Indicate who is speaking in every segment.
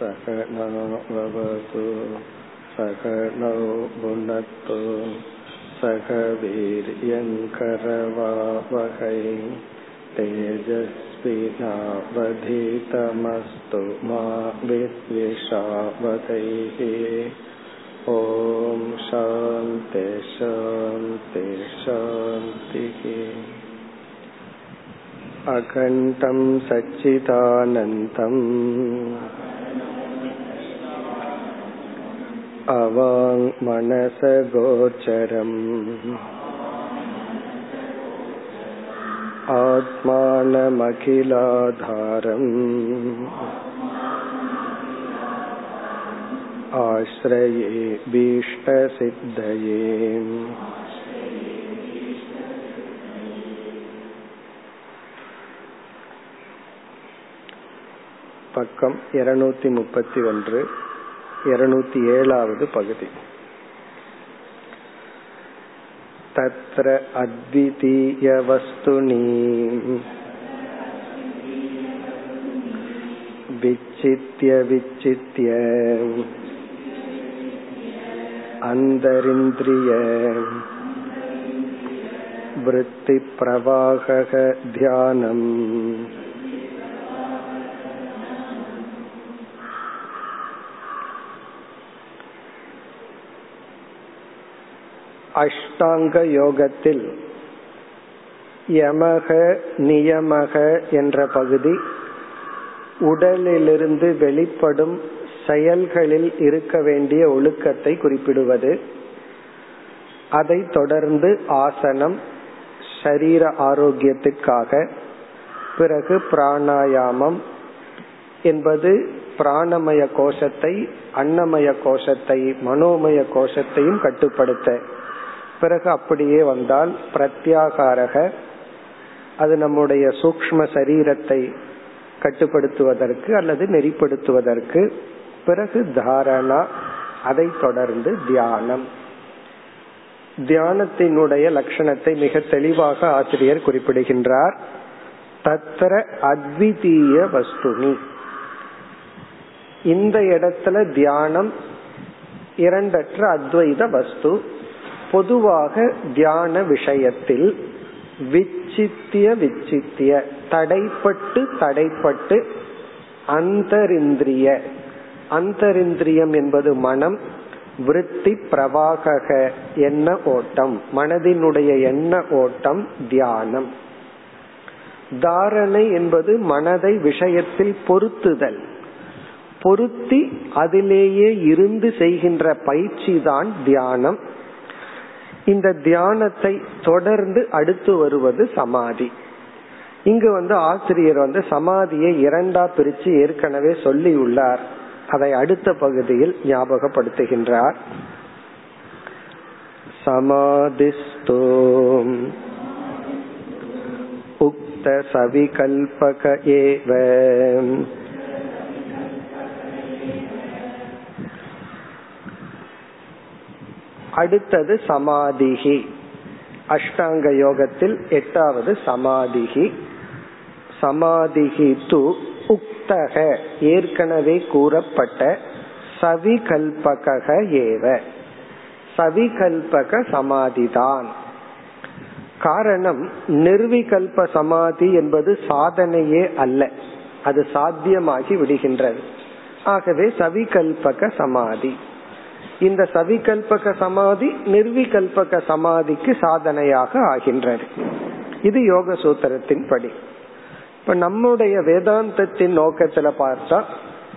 Speaker 1: सकनावतु सकनौ भुनक्तु सह वीर्यङ्करवावहै तेजस्विनावधीतमस्तु मा विद्विषावहैः ॐ शान्ति शान्ति शान्तिः अखण्डं सच्चिदानन्तम् अवाङ्मनसगोचरम् आत्मानमखिलाधारम् आश्रये भीष्टसिद्धये பக்கம் இருநூத்தி முப்பத்தி ஒன்று இருநூத்தி ஏழாவது பகுதி तत्र अद्वितीयवस्तुनि विचित्य विचित्य अन्तरिन्द्रिय वृत्तिप्रवाहः ध्यानम् அஷ்டாங்க யோகத்தில் யமக நியமக என்ற பகுதி உடலிலிருந்து வெளிப்படும் செயல்களில் இருக்க வேண்டிய ஒழுக்கத்தை குறிப்பிடுவது. அதை தொடர்ந்து ஆசனம் சரீர ஆரோக்கியத்திற்காக பிறகு பிராணாயாமம் என்பது பிராணமய கோஷத்தை அன்னமய கோஷத்தை மனோமய கோஷத்தையும் கட்டுப்படுத்த. பிறகு அப்படியே வந்தால் பிரத்யாகாரக அது நம்முடைய சூக்ம சரீரத்தை கட்டுப்படுத்துவதற்கு அல்லது நெறிப்படுத்துவதற்கு. பிறகு தாரணா அதை தொடர்ந்து தியானம். தியானத்தினுடைய லட்சணத்தை மிக தெளிவாக ஆசிரியர் குறிப்பிடுகின்றார். தத்திர அத்விதீய வஸ்துனி. இந்த இடத்துல தியானம் இரண்டற்ற அத்வைத வஸ்து. பொதுவாக தியான விஷயத்தில் விச்சித்திய விச்சித்திய தடைப்பட்டு தடைப்பட்டு அந்தரிந்திரிய. அந்தரிந்திரியம் என்பது மனம் விருத்தி பிரவாகக எண்ண ஓட்டம் மனதினுடைய எண்ண ஓட்டம் தியானம். தாரணை என்பது மனதை விஷயத்தில் பொருத்துதல். பொருத்தி அதிலேயே இருந்து செய்கின்ற பயிற்சி தான் தியானம். இந்த தியானத்தை தொடர்ந்து அடுத்து வருவது சமாதி. இங்கு வந்து ஆசிரியர் வந்து சமாதியை இரண்டா பிரிச்சு ஏற்கனவே சொல்லி உள்ளார். அதை அடுத்த பகுதியில் ஞாபகப்படுத்துகின்றார். சமாதிஸ்தோம் உக்த சவிகல்பக அடுத்தது சமாதிகி அஷ்டாங்க யோகத்தில் எட்டாவது சமாதிகி சமாதிகி து உக்தக ஏற்கனவே கூறப்பட்ட சவிகல்பக ஏவ. சவிகல்பக சமாதிதான். காரணம் நிர்விகல்ப சமாதி என்பது சாதனையே அல்ல. அது சாத்தியமாகி விடுகின்றது. ஆகவே சவிகல்பக சமாதி. இந்த சவிகல்பக சமாதி நிர்விகல்பக சமாதிக்கு சாதனையாக ஆகின்றது. இது யோக சூத்திரத்தின் படி. இப்ப நம்முடைய வேதாந்தத்தின் நோக்கத்துல பார்த்தா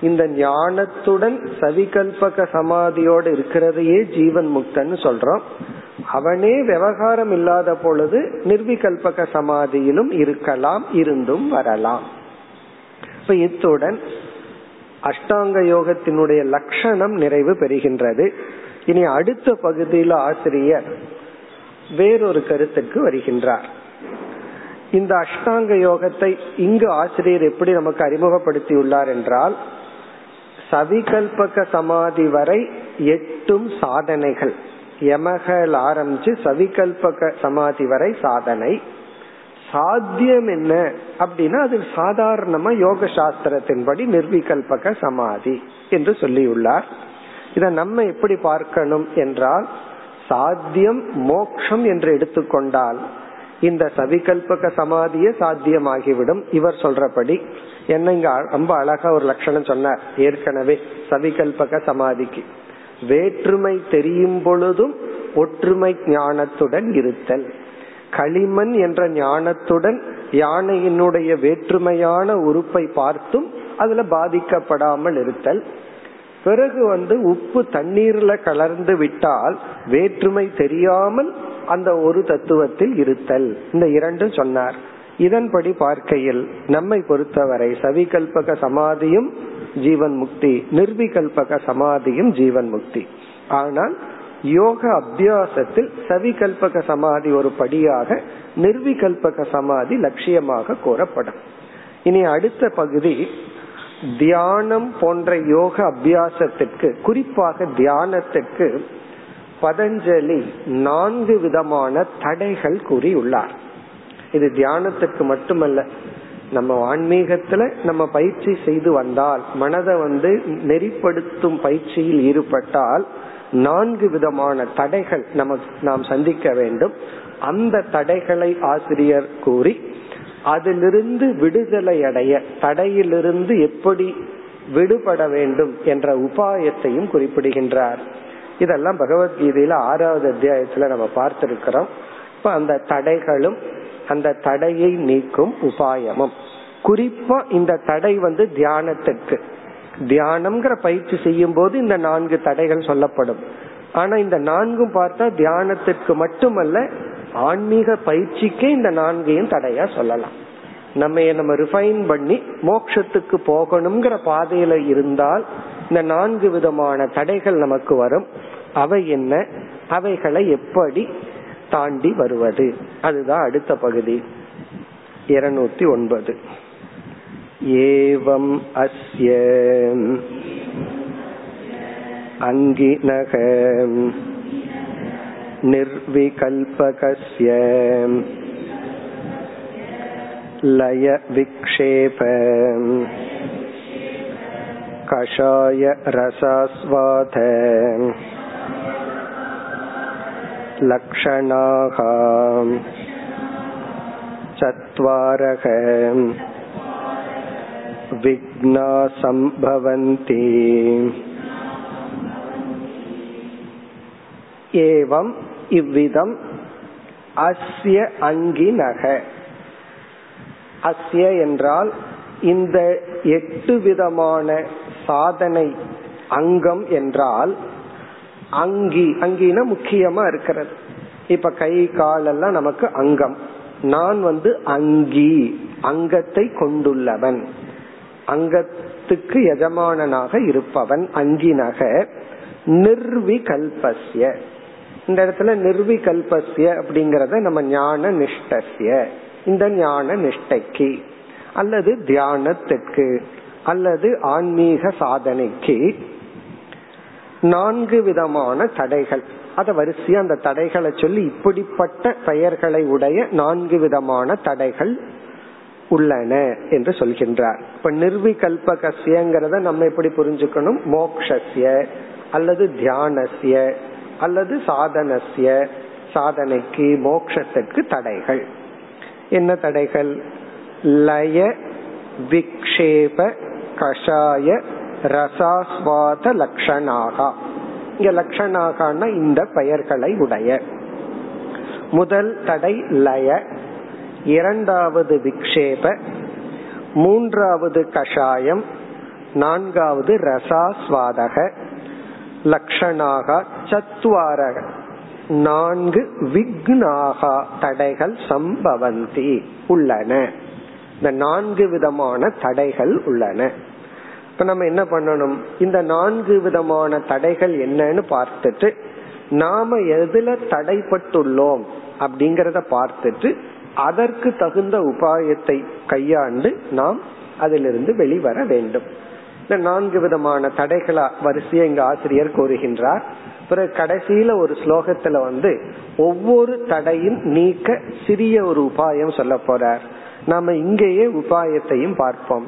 Speaker 1: இந்த ஞானத்துடன் சவிகல்பக சமாதியோடு இருக்கிறதையே ஜீவன் முக்தன்னு சொல்றோம். அவனே விவகாரம் இல்லாத பொழுது நிர்விகல்பக சமாதியிலும் இருக்கலாம் இருந்தும் வரலாம். இப்ப இத்துடன் அஷ்டாங்க யோகத்தினுடைய லட்சணம் நிறைவு பெறுகின்றது. இனி அடுத்த பகுதியில் ஆசிரியர் வேறொரு கருத்துக்கு வருகின்றார். இந்த அஷ்டாங்க யோகத்தை இங்கு ஆசிரியர் எப்படி நமக்கு அறிமுகப்படுத்தியுள்ளார் என்றால் சவிகல்பக சமாதி வரை எட்டும் சாதனைகள். எமகல் ஆரம்பிச்சு சவிகல்பக சமாதி வரை சாதனை. சாத்தியம் என்ன அப்படின்னா அது சாதாரணமா யோக சாஸ்திரத்தின்படி நிர்விகல்பக சமாதி என்று சொல்லியுள்ளார். இதை நம்ம எப்படி பார்க்கணும் என்றால் சாத்தியம் மோக்ஷம் என்று எடுத்துக்கொண்டால் இந்த சவிகல்பக சமாதியே சாத்தியமாகிவிடும். இவர் சொல்றபடி என்ன இங்க ரொம்ப அழகா ஒரு லட்சணம் சொன்னார் ஏற்கனவே சவிகல்பக சமாதிக்கு. வேற்றுமை தெரியும் பொழுதும் ஒற்றுமை ஞானத்துடன் இருத்தல். களிமண் என்ற ஞானத்துடன் யானையினுடைய வேற்றுமையான உறுப்பை பார்த்தும் அதுல பாதிக்கப்படாமல் இருத்தல். பிறகு வந்து உப்பு தண்ணீர்ல கலர்ந்து விட்டால் வேற்றுமை தெரியாமல் அந்த ஒரு தத்துவத்தில் இருத்தல். இந்த இரண்டும் சொன்னார். இதன்படி பார்க்கையில் நம்மை பொறுத்தவரை சவிகல்பக சமாதியும் ஜீவன் முக்தி நிர்விகல்பக சமாதியும் ஜீவன் முக்தி. ஆனால் யோக அபியாசத்தில் சவிகல்பக சமாதி ஒரு படியாக நிர்விகல்பக சமாதி லட்சியமாக கூறப்படும் இனி அடுத்த பகுதி தியானம் போன்ற யோக அபியாசத்திற்கு குறிப்பாக தியானத்திற்கு பதஞ்சலி நான்கு விதமான தடைகள் கூறியுள்ளார். இது தியானத்துக்கு மட்டுமல்ல நம்ம ஆன்மீகத்துல நம்ம பயிற்சி செய்து வந்தால் மனதை வந்து நெறிப்படுத்தும் பயிற்சியில் ஈடுபட்டால் நான்கு விதமான தடைகள் நமக்கு நாம் சந்திக்க வேண்டும். அந்த தடைகளை ஆசிரியர் கூறி அதிலிருந்து விடுதலை அடைய தடையிலிருந்து எப்படி விடுபட வேண்டும் என்ற உபாயத்தையும் குறிப்பிடுகின்றார். இதெல்லாம் பகவத்கீதையில ஆறாவது அத்தியாயத்துல நம்ம பார்த்திருக்கிறோம். இப்ப அந்த தடைகளும் அந்த தடையை நீக்கும் உபாயமும். குறிப்பா இந்த தடை வந்து தியானத்திற்கு. தியானம்ங்கிற பயிற்சி செய்யும் போது இந்த நான்கு தடைகள் சொல்லப்படும். ஆனா இந்த நான்கும் பார்த்தா தியானத்திற்கு மட்டுமல்ல ஆன்மீக பயிற்சிக்கே இந்த நான்கையும் தடையா சொல்லலாம். நம்ம நம்ம ரிஃபைன் பண்ணி மோக்ஷத்துக்கு போகணுங்கிற பாதையில இருந்தால் இந்த நான்கு விதமான தடைகள் நமக்கு வரும். அவை என்ன? அவைகளை எப்படி தாண்டி வருவது? அதுதான் அடுத்த பகுதி. இருநூத்தி ஒன்பது. एवम् अस्य अङ्गिनः निर्विकल्पकस्य लयविक्षेप कषायरसास्वाद लक्षणाः चत्वारः விக்னா சம்பவந்தி ஏவம் இவ்விதம் அஸ்ய அங்கி நக அஸ்ய என்றால் இந்த எட்டு விதமான சாதனை அங்கம் என்றால் அங்கி அங்கினா முக்கியமா இருக்கிறது. இப்ப கை காலெல்லாம் நமக்கு அங்கம். நான் வந்து அங்கி அங்கத்தை கொண்டுள்ளவன். அங்கத்துக்கு எஜமானனாக இருப்பவன் அங்கினக நிர்விகல்பஸ்ய. இந்த இடத்துல நிர்விகல்பஸ்ய அப்படிங்கறத நம்ம ஞான நிஷ்டசிய இந்த ஞான நிஷ்டைக்கு. அல்லது தியானத்திற்கு. அல்லது ஆன்மீக சாதனைக்கு. நான்கு விதமான தடைகள். அத வரிசையா அந்த தடைகளை சொல்லி இப்படிப்பட்ட பெயர்களை உடைய நான்கு விதமான தடைகள் உள்ளன என்று சொல்கின்றார். இப்ப நிர்விகல்பகசியங்கிறத நம்ம எப்படி புரிஞ்சுக்கணும்? மோக்ஷஸ்ய அல்லது தியானசிய அல்லது சாதனசிய சாதனைக்கு மோக்ஷத்திற்கு தடைகள். என்ன தடைகள்? லய விக்ஷேப கஷாய ரசாஸ்வாத லக்ஷனாகா இங்க லட்சணாகனா இந்த பெயர்களை உடைய. முதல் தடை லய. இரண்டாவது விக்ஷேப மூன்றாவது கஷாயம் நான்காவது ரசாஸ்வாதக லக்ஷணாக சத்வாரக நான்கு விக்னாகா தடைகள் சம்பவந்தி உள்ளன. இந்த நான்கு விதமான தடைகள் உள்ளன. இப்ப நம்ம என்ன பண்ணணும்? இந்த நான்கு விதமான தடைகள் என்னன்னு பார்த்துட்டு நாம எதுல தடைப்பட்டுள்ளோம் அப்படிங்கறத பார்த்துட்டு அதற்கு தகுந்த உபாயத்தை கையாண்டு நாம் அதிலிருந்து வெளிவர வேண்டும். இந்த நான்கு விதமான தடைகளா வரிசையை இங்க ஆசிரியர் கூறுகின்றார். பிறகு கடைசியில ஒரு ஸ்லோகத்துல வந்து ஒவ்வொரு தடையும் நீக்க சிறிய ஒரு உபாயம் சொல்ல போறார். நாம இங்கேயே உபாயத்தையும் பார்ப்போம்.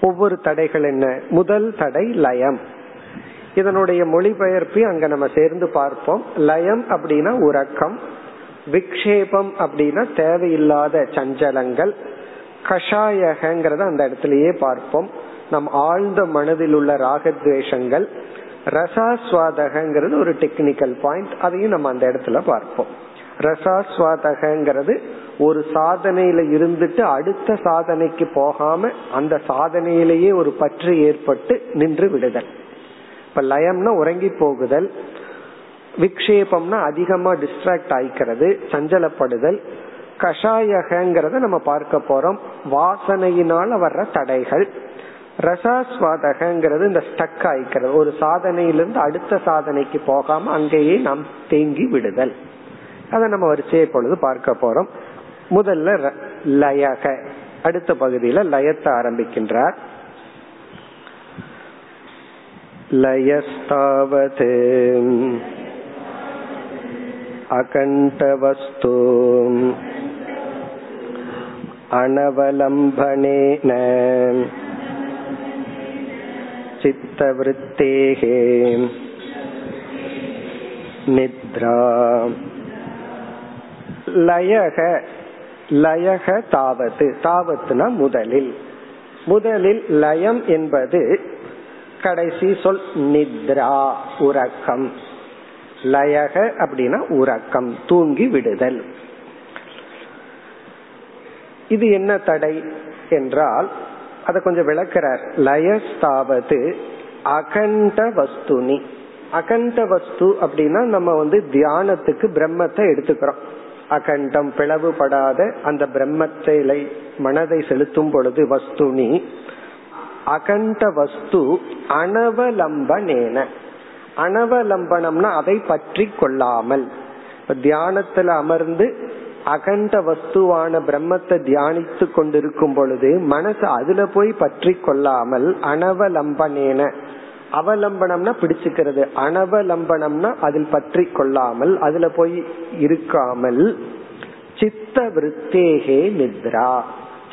Speaker 1: ஒவ்வொரு தடைகள் என்ன? முதல் தடை லயம். இதனுடைய மொழிபெயர்ப்பையும் அங்க நம்ம சேர்ந்து பார்ப்போம். லயம் அப்படின்னா உறக்கம். விக்ஷேபம் அப்படின்னா தேவையில்லாத சஞ்சலங்கள் கஷாயகங்கிறத அந்த இடத்திலேயே பார்ப்போம். நம் ஆழ்ந்த மனதில் உள்ள ராகத்வேஷங்கள் ரசாஸ்வாதகங்கிறது ஒரு டெக்னிக்கல் பாயிண்ட் அதையும் நம்ம அந்த இடத்துல பார்ப்போம். ரசாஸ்வாதகங்கிறது ஒரு சாதனையில இருந்துட்டு அடுத்த சாதனைக்கு போகாம அந்த சாதனையிலேயே ஒரு பற்று ஏற்பட்டு நின்று விடுதல். இப்ப லயம்னா உறங்கி போகுதல் விக்ஷேபம்னா அதிகமா டிஸ்ட்ராக்ட் ஆயிக்கிறது சஞ்சலப்படுதல். கஷாயகங்கிறத நம்ம பார்க்க போறோம். வாசனையினால வர்ற தடைகள். ரசாஸ்வாதகங்கிறது இந்த ஸ்டக் ஆயிக்கிறது. ஒரு சாதனையிலிருந்து அடுத்த சாதனைக்கு போகாம அங்கேயே நாம் தேங்கி விடுதல். அதை நம்ம வரிசையை இப்பொழுது பார்க்க போறோம். முதல்ல லயக. அடுத்த பகுதியில லயத்தை ஆரம்பிக்கின்றார். லயஸ்தாவது. अकण्ठवस्तु अनवलम्बनेन चित्तवृत्तेः निद्रा லயக லயக தாவத்து தாவத்துனா முதலில் முதலில் லயம் என்பது கடைசி சொல் நித்ரா உறக்கம் லயக அப்படின்னா உறக்கம் தூங்கி விடுதல். இது என்ன தடை என்றால் அதை கொஞ்சம் விளக்கிறார். லயஸ்தாவது அகண்ட வஸ்துனி. அகண்ட வஸ்து அப்படின்னா நம்ம வந்து தியானத்துக்கு பிரம்மத்தை எடுத்துக்கிறோம். அகண்டம் பிளவுபடாத அந்த பிரம்மத்தை மனதை செலுத்தும் பொழுது வஸ்துனி. அகண்ட வஸ்து அனவலம்பனேன. அனவலம்பனம்னா அதை பற்றி கொள்ளாமல். தியானத்துல அமர்ந்து அகண்ட வஸ்துவான பிரம்மத்தை தியானித்து கொண்டிருக்கும் பொழுது மனசு அதுல போய் பற்றி கொள்ளாமல் அனவலம்பனேன. அவலம்பனம்னா பிடிச்சுக்கிறது. அனவலம்பனம்னா அதில் பற்றி கொள்ளாமல் அதுல போய் இருக்காமல் சித்த விருத்தேகே நித்ரா.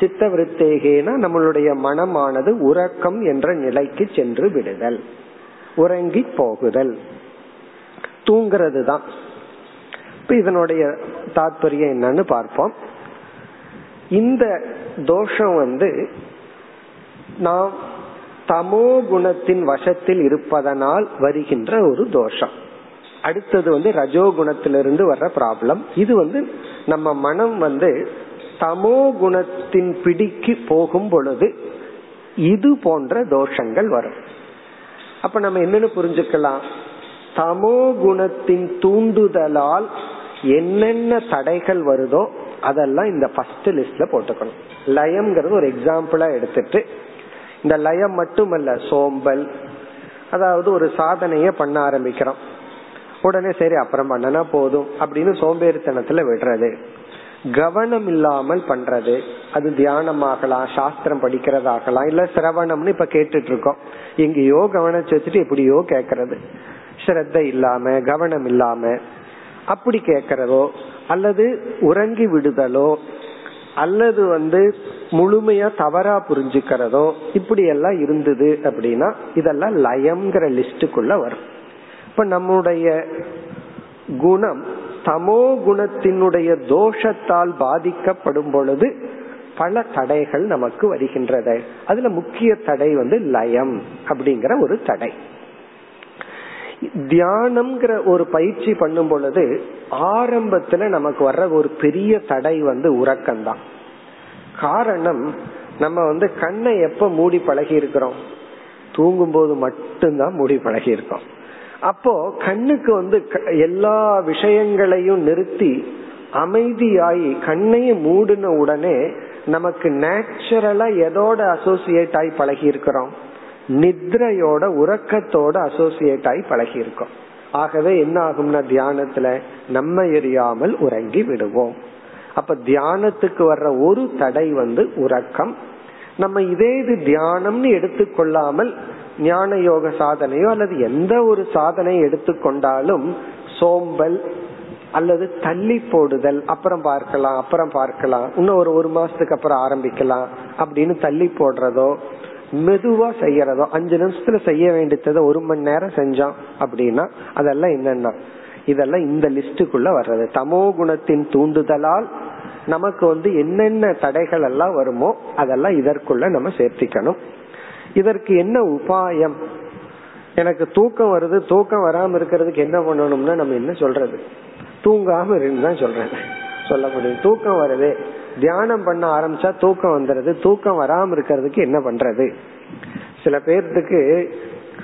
Speaker 1: சித்த விருத்தேகேனா நம்மளுடைய மனமானது உறக்கம் என்ற நிலைக்கு சென்று விடுதல். உறங்கி போகுதல் தூங்கிறது தான் இப்ப இதனுடைய தாற்பயம் என்னன்னு பார்ப்போம். இந்த தோஷம் வந்து நாம் தமோ குணத்தின் வசத்தில் இருப்பதனால் வருகின்ற ஒரு தோஷம். அடுத்தது வந்து ரஜோ குணத்திலிருந்து வர்ற ப்ராப்ளம் இது வந்து நம்ம மனம் வந்து தமோ குணத்தின் பிடிக்கு போகும் பொழுது இது போன்ற தோஷங்கள் வரும். அப்ப நம்ம என்னன்னு புரிஞ்சுக்கலாம்? தமோ குணத்தின் தூண்டுதலால் என்னென்ன தடைகள் வருதோ அதெல்லாம் இந்த ஃபர்ஸ்ட் லிஸ்ட்ல போட்டுக்கணும். லயம்ங்கிறது ஒரு எக்ஸாம்பிளா எடுத்துட்டு இந்த லயம் மட்டுமல்ல சோம்பல் அதாவது ஒரு சாதனைய பண்ண ஆரம்பிக்கிறோம். உடனே சரி அப்புறம் பண்ணனா போதும் அப்படின்னு சோம்பேறித்தனத்துல விடுறது. கவனம் இல்லாமல் பண்றது. அது தியானமாகலாம் சாஸ்திரம் படிக்கிறதாகலாம் இல்ல சிரவணம்னு இப்ப கேட்டுட்டு இருக்கோம் எங்கேயோ கவனிச்சு வச்சுட்டு எப்படியோ கேக்குறது. ஸ்ரத்த இல்லாம கவனம் இல்லாம அப்படி கேக்கிறதோ அல்லது உறங்கி விடுதலோ அல்லது வந்து முழுமையா தவறா புரிஞ்சுக்கிறதோ இப்படி எல்லாம் இருந்தது அப்படின்னா இதெல்லாம் லயம்ங்கிற லிஸ்டுக்குள்ள வரும். இப்ப நம்முடைய குணம் தமோ குணத்தினுடைய தோஷத்தால் பாதிக்கப்படும் பொழுது பல தடைகள் நமக்கு வருகின்றது அதுல முக்கிய தடை வந்து லயம் அப்படிங்கிற ஒரு தடை. தியானம்ங்கிற ஒரு பயிற்சி பண்ணும் பொழுது ஆரம்பத்துல நமக்கு வர்ற ஒரு பெரிய தடை வந்து உறக்கம்தான். காரணம் நம்ம வந்து கண்ணை எப்ப மூடி பழகி இருக்கிறோம் தூங்கும் போது மட்டும்தான் மூடி பழகி இருக்கோம் அப்போ கண்ணுக்கு வந்து எல்லா விஷயங்களையும் நிறுத்தி அமைதியாகி கண்ணையும் மூடின உடனே நமக்கு நேச்சுரலா எதோட அசோசியேட் ஆகி பழகி இருக்கிறோம் நித்ரையோட உறக்கத்தோட அசோசியேட் ஆகி பழகி இருக்கோம் ஆகவே என்ன ஆகும்னா தியானத்துல நம்ம எரியாமல் உறங்கி விடுவோம். அப்ப தியானத்துக்கு வர்ற ஒரு தடை வந்து உறக்கம். நம்ம இதே இது தியானம்னு எடுத்துக்கொள்ளாமல் ஞான யோக சாதனையோ அல்லது எந்த ஒரு சாதனையை எடுத்துக்கொண்டாலும் சோம்பல் அல்லது தள்ளி போடுதல் அப்புறம் பார்க்கலாம் அப்புறம் பார்க்கலாம் இன்னும் ஒரு ஒரு மாசத்துக்கு அப்புறம் ஆரம்பிக்கலாம் அப்படின்னு தள்ளி போடுறதோ மெதுவா செய்யறதோ அஞ்சு நிமிஷத்துல செய்ய வேண்டியதை ஒரு மணி நேரம் செஞ்சோம் அப்படின்னா அதெல்லாம் என்னன்னா இதெல்லாம் இந்த லிஸ்டுக்குள்ள வர்றது. தமோ குணத்தின் தூண்டுதலால் நமக்கு வந்து என்னென்ன தடைகள் எல்லாம் வருமோ அதெல்லாம் இதற்குள்ள நம்ம சேர்த்திக்கணும். இதற்கு என்ன உபாயம்? எனக்கு தூக்கம் வருது தூக்கம் வராம இருக்கிறதுக்கு என்ன பண்ணணும்னா நம்ம என்ன சொல்றது? தூங்காம இருந்தான் சொல்றேன் சொல்ல முடியும். தூக்கம் வருது. தியானம் பண்ண ஆரம்பிச்சா தூக்கம் வந்துடுது தூக்கம் வராம இருக்கிறதுக்கு என்ன பண்றது? சில பேர்த்துக்கு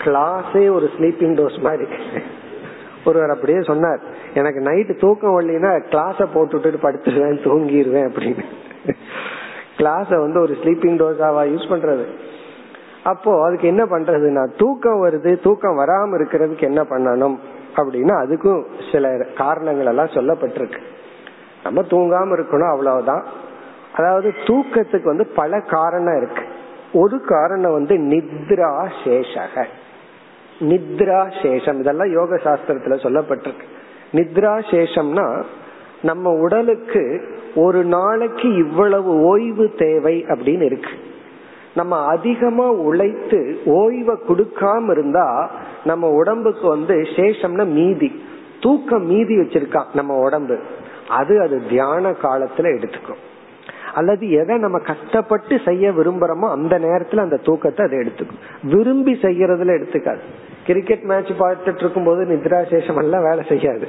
Speaker 1: கிளாஸே ஒரு ஸ்லீப்பிங் டோஸ் மாதிரி. ஒருவர் அப்படியே சொன்னார். எனக்கு நைட்டு தூக்கம் வரலைன்னா கிளாஸ போட்டுட்டு படுத்துருவேன் தூங்கிடுவேன் அப்படின்னு. கிளாஸ வந்து ஒரு ஸ்லீப்பிங் டோஸாவா யூஸ் பண்றது. அப்போ அதுக்கு என்ன பண்றதுன்னா தூக்கம் வருது தூக்கம் வராம இருக்கிறதுக்கு என்ன பண்ணணும்? அப்படின்னா அதுக்கும் சில காரணங்கள் எல்லாம் சொல்லப்பட்டிருக்கு. நம்ம தூங்காம இருக்கணும் அவ்வளவுதான். அதாவது தூக்கத்துக்கு வந்து பல காரணம் இருக்கு. ஒரு காரணம் வந்து நித்ரா சேஷக நித்ரா சேஷம் இதெல்லாம் யோக சாஸ்திரத்துல சொல்லப்பட்டிருக்கு. நித்ரா சேஷம்னா நம்ம உடலுக்கு ஒரு நாளைக்கு இவ்வளவு ஓய்வு தேவை அப்படின்னு இருக்கு. நம்ம அதிகமா உழைத்து ஓய்வை கொடுக்காம இருந்தா நம்ம உடம்புக்கு வந்து சேஷம்னா மீதி தூக்கம் மீதி வச்சிருக்கான் நம்ம உடம்பு. அது அது தியான காலத்துல எடுத்துக்கும். அல்லது எதை நம்ம கஷ்டப்பட்டு செய்ய விரும்புறோமோ அந்த நேரத்துல அந்த தூக்கத்தை அதை எடுத்துக்கும். விரும்பி செய்யறதுல எடுத்துக்காது. கிரிக்கெட் மேட்ச் பார்த்துட்டு இருக்கும் போது நித்ராசேஷம் எல்லாம் வேலை செய்யாது.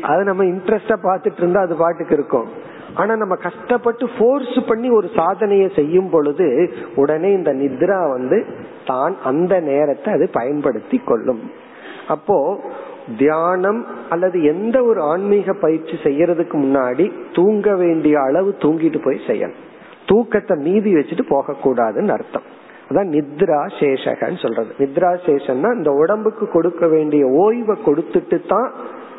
Speaker 1: அது நம்ம இன்ட்ரெஸ்டா பார்த்துட்டு இருந்தா அது பாட்டுக்கு இருக்கும். ஆனா நம்ம கஷ்டப்பட்டு ஃபோர்ஸ் பண்ணி ஒரு சாதனையை செய்யும் பொழுது உடனே இந்த நித்ரா வந்து தான் அந்த நேரத்தை அது பயன்படுத்தி கொள்ளும். அப்போ தியானம் அல்லது எந்த ஒரு ஆன்மீக பயிற்சி செய்யறதுக்கு முன்னாடி தூங்க வேண்டிய அளவு தூங்கிட்டு போய் செய்யணும். தூக்கத்தை மீதி வச்சுட்டு போக கூடாதுன்னு அர்த்தம். அதான் நித்ரா சேஷகன்னு சொல்றது. நித்ரா சேஷன்னா இந்த உடம்புக்கு கொடுக்க வேண்டிய ஓய்வை கொடுத்துட்டு தான்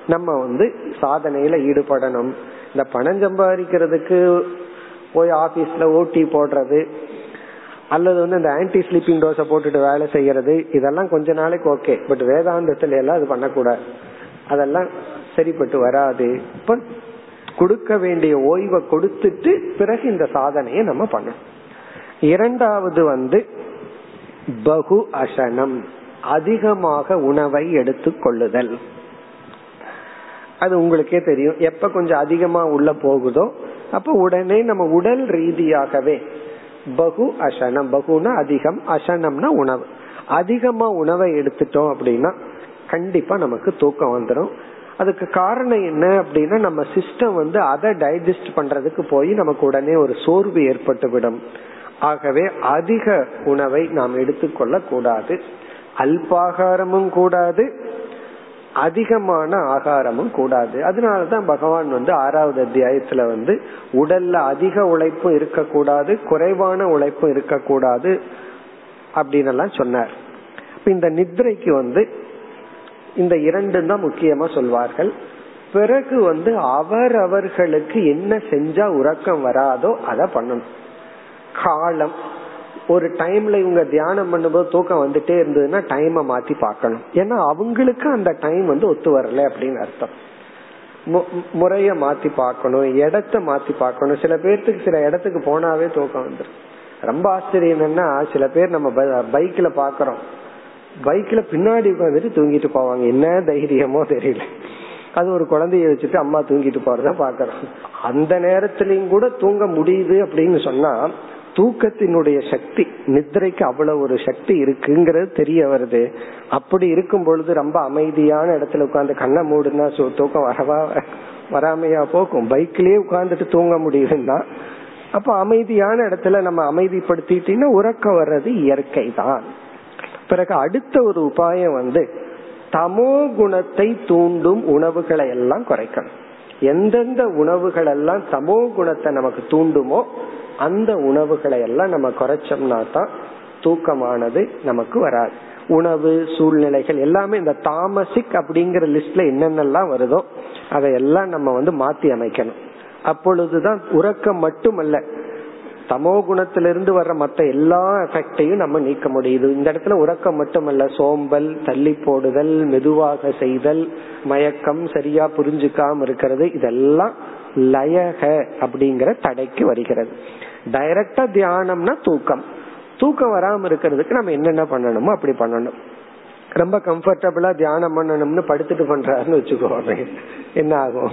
Speaker 1: நம்ம வந்து சாதனையில ஈடுபடணும். இந்த பணம் சம்பாதிக்கிறதுக்கு போய் ஆபீஸ்ல ஓட்டி போடுறது அல்லது வந்து இந்த ஆன்டி ஸ்லீப்பிங் டோஸை போட்டுட்டு வேலை செய்யறது இதெல்லாம் கொஞ்ச நாளைக்கு ஓகே பட் வேதாந்தத்துல எல்லாம் அது பண்ணக்கூடாது. அதெல்லாம் சரிப்பட்டு வராது. இப்ப கொடுக்க வேண்டிய ஓய்வை கொடுத்துட்டு பிறகு இந்த சாதனையை நம்ம பண்ணணும். இரண்டாவது வந்து பகு அசனம் அதிகமாக உணவை எடுத்துக் கொள்ளுதல். அது உங்களுக்கே தெரியும். எப்ப கொஞ்சம் அதிகமா உள்ள போகுதோ அப்ப உடனே நம்ம உடல் ரீதியாகவே பகு அசனம். பகுனா அதிகம் அசனம்னா உணவு. அதிகமா உணவை எடுத்துட்டோம் அப்படின்னா கண்டிப்பா நமக்கு தூக்கம் வந்துடும் அதுக்கு காரணம் என்ன அப்படின்னா நம்ம சிஸ்டம் வந்து அதை டைஜஸ்ட் பண்றதுக்கு போய் நமக்கு உடனே ஒரு சோர்வு ஏற்பட்டு விடும் ஆகவே அதிக உணவை நாம் எடுத்துக்கொள்ள கூடாது அல்பாகாரமும் கூடாது. அதிகமான ஆகாரமும் கூடாது. அதனாலதான் பகவான் வந்து ஆறாவது அத்தியாயத்துல வந்து உடல்ல அதிக உழைப்பும் இருக்கக்கூடாது குறைவான உழைப்பும் இருக்கக்கூடாது அப்படின்னு எல்லாம் சொன்னார் இந்த நித்ரைக்கு வந்து இந்த இரண்டு தான் முக்கியமா சொல்வார்கள். பிறகு வந்து அவரவர்களுக்கு என்ன செஞ்சா உறக்கம் வராதோ அதை பண்ணணும். காலம் ஒரு டைம்ல இவங்க தியானம் பண்ணும்போது தூக்கம் வந்துட்டே இருந்ததுன்னா டைமை மாத்தி பார்க்கணும். ஏன்னா அவங்களுக்கு அந்த டைம் வந்து ஒத்து வரல அப்படின்னு அர்த்தம். முறைய மாத்தி பார்க்கணும் இடத்த மாத்தி பார்க்கணும். சில பேர்த்துக்கு சில இடத்துக்கு போனாவே தூக்கம் வந்துடும் ரொம்ப ஆச்சரியம் என்னன்னா சில பேர் நம்ம பைக்ல பாக்குறோம் பைக்ல பின்னாடி உட்காந்துட்டு தூங்கிட்டு போவாங்க. என்ன தைரியமோ தெரியல. அது ஒரு குழந்தைய வச்சுட்டு அம்மா தூங்கிட்டு போறத பாக்குறோம் அந்த நேரத்திலயும் கூட தூங்க முடியுது அப்படின்னு சொன்னா தூக்கத்தினுடைய சக்தி நித்திரைக்கு அவ்வளவு ஒரு சக்தி இருக்குங்கிறது தெரிய வருது. அப்படி இருக்கும் பொழுது ரொம்ப அமைதியான இடத்துல உட்காந்து கண்ணை மூடுனா தூக்கம் வரவா வராமையா போக்கும் பைக்லயே உட்காந்துட்டு தூங்க முடியுதுன்னா அப்ப அமைதியான இடத்துல நம்ம அமைதிப்படுத்திட்டீங்கன்னா உறக்கம் வர்றது இயற்கை தான் பிறகு அடுத்த ஒரு உபாயம் வந்து தமோ குணத்தை தூண்டும் உணவுகளை எல்லாம் குறைக்கணும். எந்தெந்த உணவுகள் எல்லாம் தமோ குணத்தை நமக்கு தூண்டுமோ அந்த உணவுகளை எல்லாம் நம்ம குறைச்சோம்னா தான் தூக்கமானது நமக்கு வராது. உணவு சூழ்நிலைகள் எல்லாமே இந்த தாமசிக் அப்படிங்கிற லிஸ்ட்ல என்னென்னலாம் வருதோ அதையெல்லாம் நம்ம வந்து மாத்தி அமைக்கணும். அப்பொழுதுதான் உறக்கம் மட்டுமல்ல தமோ குணத்திலிருந்து வர்ற மத்த எல்லா எஃபெக்டையும் நம்ம நீக்க முடியுது. இந்த இடத்துல உறக்கம் மட்டுமல்ல. சோம்பல் தள்ளி போடுதல் மெதுவாக செய்தல் மயக்கம் சரியா புரிஞ்சுக்காம இருக்கிறது. இதெல்லாம் லயக அப்படிங்கிற தடைக்கு வருகிறது. டைரக்டா தியானம்னா தூக்கம். தூக்கம் வராம இருக்கிறதுக்கு நம்ம என்னென்ன பண்ணணுமோ அப்படி பண்ணணும். ரொம்ப கம்ஃபர்டபுளா தியானம் பண்ணணும்னு படுத்துட்டு பண்றாருன்னு வச்சுக்கோங்க என்ன ஆகும்?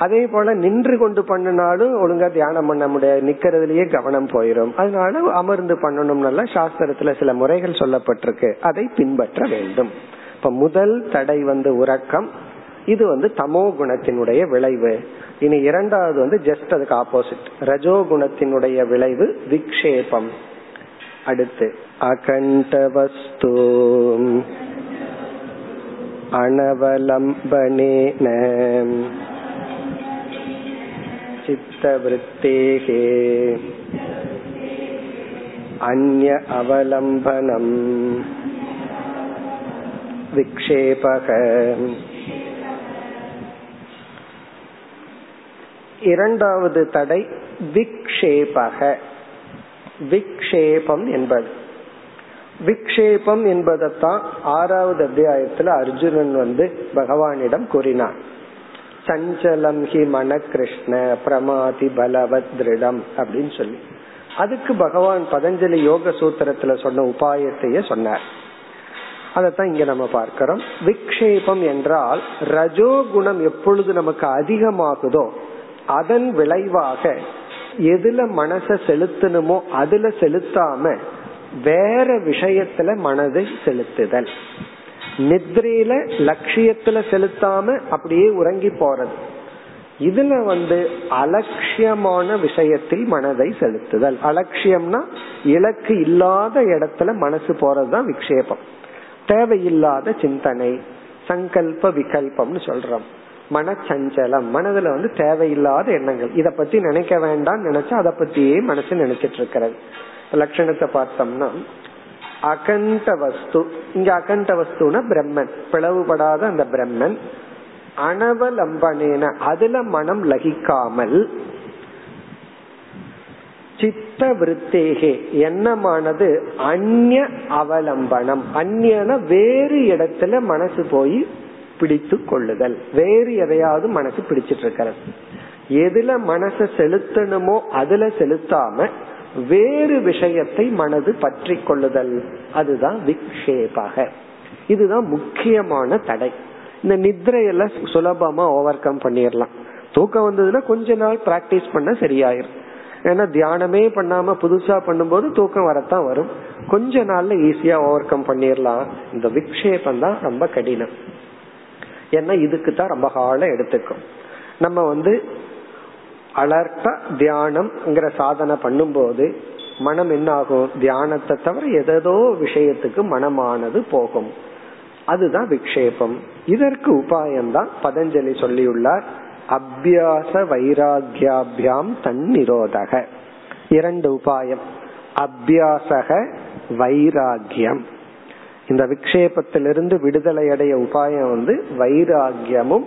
Speaker 1: அதே போல நின்று கொண்டு பண்ணினாலும் ஒழுங்கா தியானம் பண்ண முடியாது. நிக்கிறதுலயே கவனம் போயிடும் அதனால அமர்ந்து பண்ணணும்னால சாஸ்திரத்துல சில முறைகள் சொல்லப்பட்டிருக்கு. அதை பின்பற்ற வேண்டும். இப்ப முதல் தடை வந்து உறக்கம். இது வந்து தமோ குணத்தினுடைய விளைவு. இனி இரண்டாவது வந்து ஜஸ்ட் அதுக்கு ஆப்போசிட் ரஜோ குணத்தினுடைய விளைவு விக்ஷேபம். அடுத்து அகண்ட வஸ்து. அனவலம்பனேன. चित्तवृत्तेः अन्य अवलम्बनम् विक्षेपः இரண்டாவது தடை விக்ஷேபக விக்ஷேபம் என்பது விக்ஷேபம் என்பதைத்தான் ஆறாவது அத்தியாயத்துல அர்ஜுனன் வந்து பகவானிடம் கூறினான் சஞ்சலம் ஹி மன கிருஷ்ண பிரமாதி பலவத் திருடம் அப்படின்னு சொல்லி. அதுக்கு பகவான் பதஞ்சலி யோக சூத்திரத்துல சொன்ன உபாயத்தையே சொன்னார். அதைத்தான் இங்க நம்ம பார்க்கிறோம். விக்ஷேபம் என்றால் ரஜோகுணம் எப்பொழுது நமக்கு அதிகமாகுதோ அதன் விளைவாக எதுல மனச செலுத்தணுமோ அதுல செலுத்தாம வேற விஷயத்துல மனதை செலுத்துதல். நித்ரையில லட்சியத்துல செலுத்தாம அப்படியே உறங்கி போறது. இதுல வந்து அலட்சியமான விஷயத்தில் மனதை செலுத்துதல். அலட்சியம்னா இலக்கு இல்லாத இடத்துல மனசு போறதுதான் விக்ஷேபம். தேவையில்லாத சிந்தனை சங்கல்ப விகல்பம்னு சொல்றோம். மனச்சஞ்சலம் மனதுல வந்து தேவையில்லாத எண்ணங்கள். இத பத்தி நினைக்க வேண்டாம் நினைச்சா அதை பத்தியே மனசு நினைச்சிட்டு இருக்கிறது. லட்சணத்தை பார்த்தோம்னா அகண்ட வஸ்து. இங்க அகண்ட வஸ்துனா பிரம்மன். பிளவுபடாத அந்த பிரம்மன். அனவலம்பனேன. அதுல மனம் லகிக்காமல் சித்த விருத்தேகே எண்ணமானது அந்நிய அவலம்பனம். அந்நியன வேறு இடத்துல மனசு போய் பிடித்து கொள்ளுதல். வேறு எதையாவது மனசு பிடிச்சிட்டு இருக்கிறது. எதுல மனசை செலுத்தணுமோ அதுல செலுத்தாம வேறு விஷயத்தை மனது பற்றி கொள்ளுதல். அதுதான் விக்ஷேபாக. இதுதான் முக்கியமான தடை. இந்த நித்ரையெல்லாம் சுலபமா ஓவர் கம் பண்ணிடலாம் தூக்கம் வந்ததுன்னா கொஞ்ச நாள் பிராக்டிஸ் பண்ண சரியாயிரும். ஏன்னா தியானமே பண்ணாம புதுசா பண்ணும்போது தூக்கம் வரத்தான் வரும். கொஞ்ச நாள்ல ஈஸியா ஓவர் கம் பண்ணிடலாம் இந்த விக்ஷேபம் தான் ரொம்ப கடினம். ஏன்னா இதுக்கு தான் ரொம்ப காலம் எடுத்துக்கும். நம்ம வந்து அலர்ட்டா தியானம்ங்கிற சாதனை பண்ணும்போது மனம் என்ன ஆகும் தியானத்தை தவிர எதோ விஷயத்துக்கு மனமானது போகும். அதுதான் விக்ஷேபம். இதற்கு உபாயம்தான் பதஞ்சலி சொல்லியுள்ளார். அபியாச வைராகியாபியாம் தன்னிரோதக. இரண்டு உபாயம். அபியாசக வைராகியம் இந்த விக்ஷேபத்திலிருந்து விடுதலை அடைய உபாயம் வந்து வைராகியமும்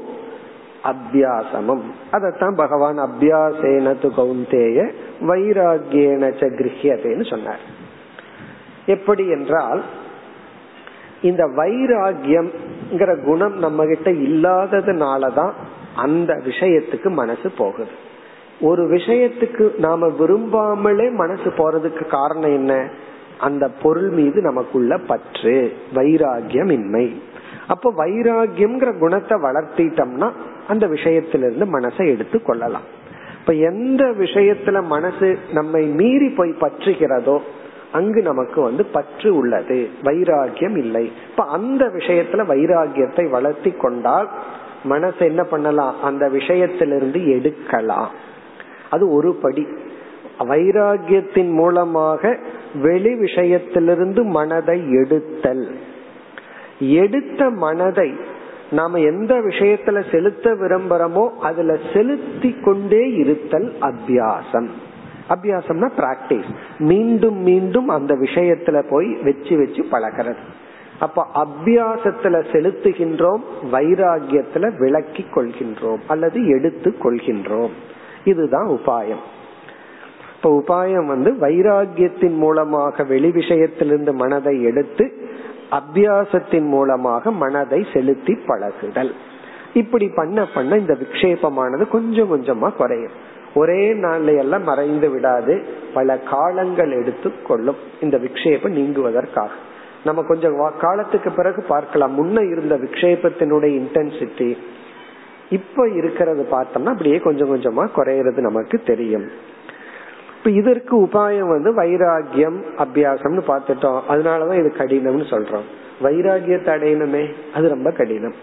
Speaker 1: அபியாசமும். அதத்தான் பகவான் அபியாசேனது கௌந்தேய வைராகியேன கிரகியதேன்னு சொன்னார். எப்படி என்றால் இந்த வைராகியம்ங்கிற குணம் நம்ம கிட்ட இல்லாததுனாலதான் அந்த விஷயத்துக்கு மனசு போகுது. ஒரு விஷயத்துக்கு நாம விரும்பாமலே மனசு போறதுக்கு காரணம் என்ன? அந்த பொருள் மீது நமக்குள்ள பற்று வைராகியம் இன்மை அப்ப வைராகியம்ங்கிற குணத்தை வளர்த்திட்டோம்னா அந்த விஷயத்திலிருந்து மனசை எடுத்து கொள்ளலாம். இப்ப எந்த விஷயத்துல மனசு நம்மை மீறி போய் பற்றுகிறதோ அங்கு நமக்கு வந்து பற்று உள்ளது. வைராகியம் இல்லை. இப்ப அந்த விஷயத்துல வைராகியத்தை வளர்த்தி கொண்டால் மனசு என்ன பண்ணலாம்? அந்த விஷயத்திலிருந்து எடுக்கலாம். அது ஒரு படி. வைராகியத்தின் மூலமாக வெளி விஷயத்திலிருந்து மனதை எடுத்தல். எடுத்த மனதை நாம எந்த விஷயத்துல செலுத்த விரும்புறோமோ அதுல செலுத்தி கொண்டே இருத்தல் அபியாசம். அபியாசம்னா பிராக்டிஸ் மீண்டும் மீண்டும் அந்த விஷயத்துல போய் வச்சு வச்சு பழகிறது. அப்ப அபியாசத்துல செலுத்துகின்றோம் வைராகியத்துல விளக்கி கொள்கின்றோம் அல்லது எடுத்து கொள்கின்றோம். இதுதான் உபாயம். இப்ப உபாயம் வந்து வைராகியத்தின் மூலமாக வெளி விஷயத்திலிருந்து மனதை எடுத்து அபியாசத்தின் மூலமாக மனதை செலுத்தி பழகுதல். இப்படி பண்ண பண்ண இந்த விக்ஷேபமானது கொஞ்சம் கொஞ்சமா குறையும். ஒரே நாள்ல எல்லாம் மறைந்து விடாது. பல காலங்கள் எடுத்து கொள்ளும். இந்த விக்ஷேபம் நீங்குவதற்காக. நம்ம கொஞ்சம் காலத்துக்கு பிறகு பார்க்கலாம். முன்ன இருந்த விக்ஷேபத்தினுடைய இன்டென்சிட்டி இப்ப இருக்கிறது பார்த்தோம்னா அப்படியே கொஞ்சம் கொஞ்சமா குறையிறது நமக்கு தெரியும். இப்ப இதற்கு உபாயம் வந்து வைராகியம் அபியாசம்னு பார்த்துட்டோம். அதனாலதான் இது கடினம்னு சொல்றோம். வைராகியத்தை அடையணுமே அது ரொம்ப கடினம்.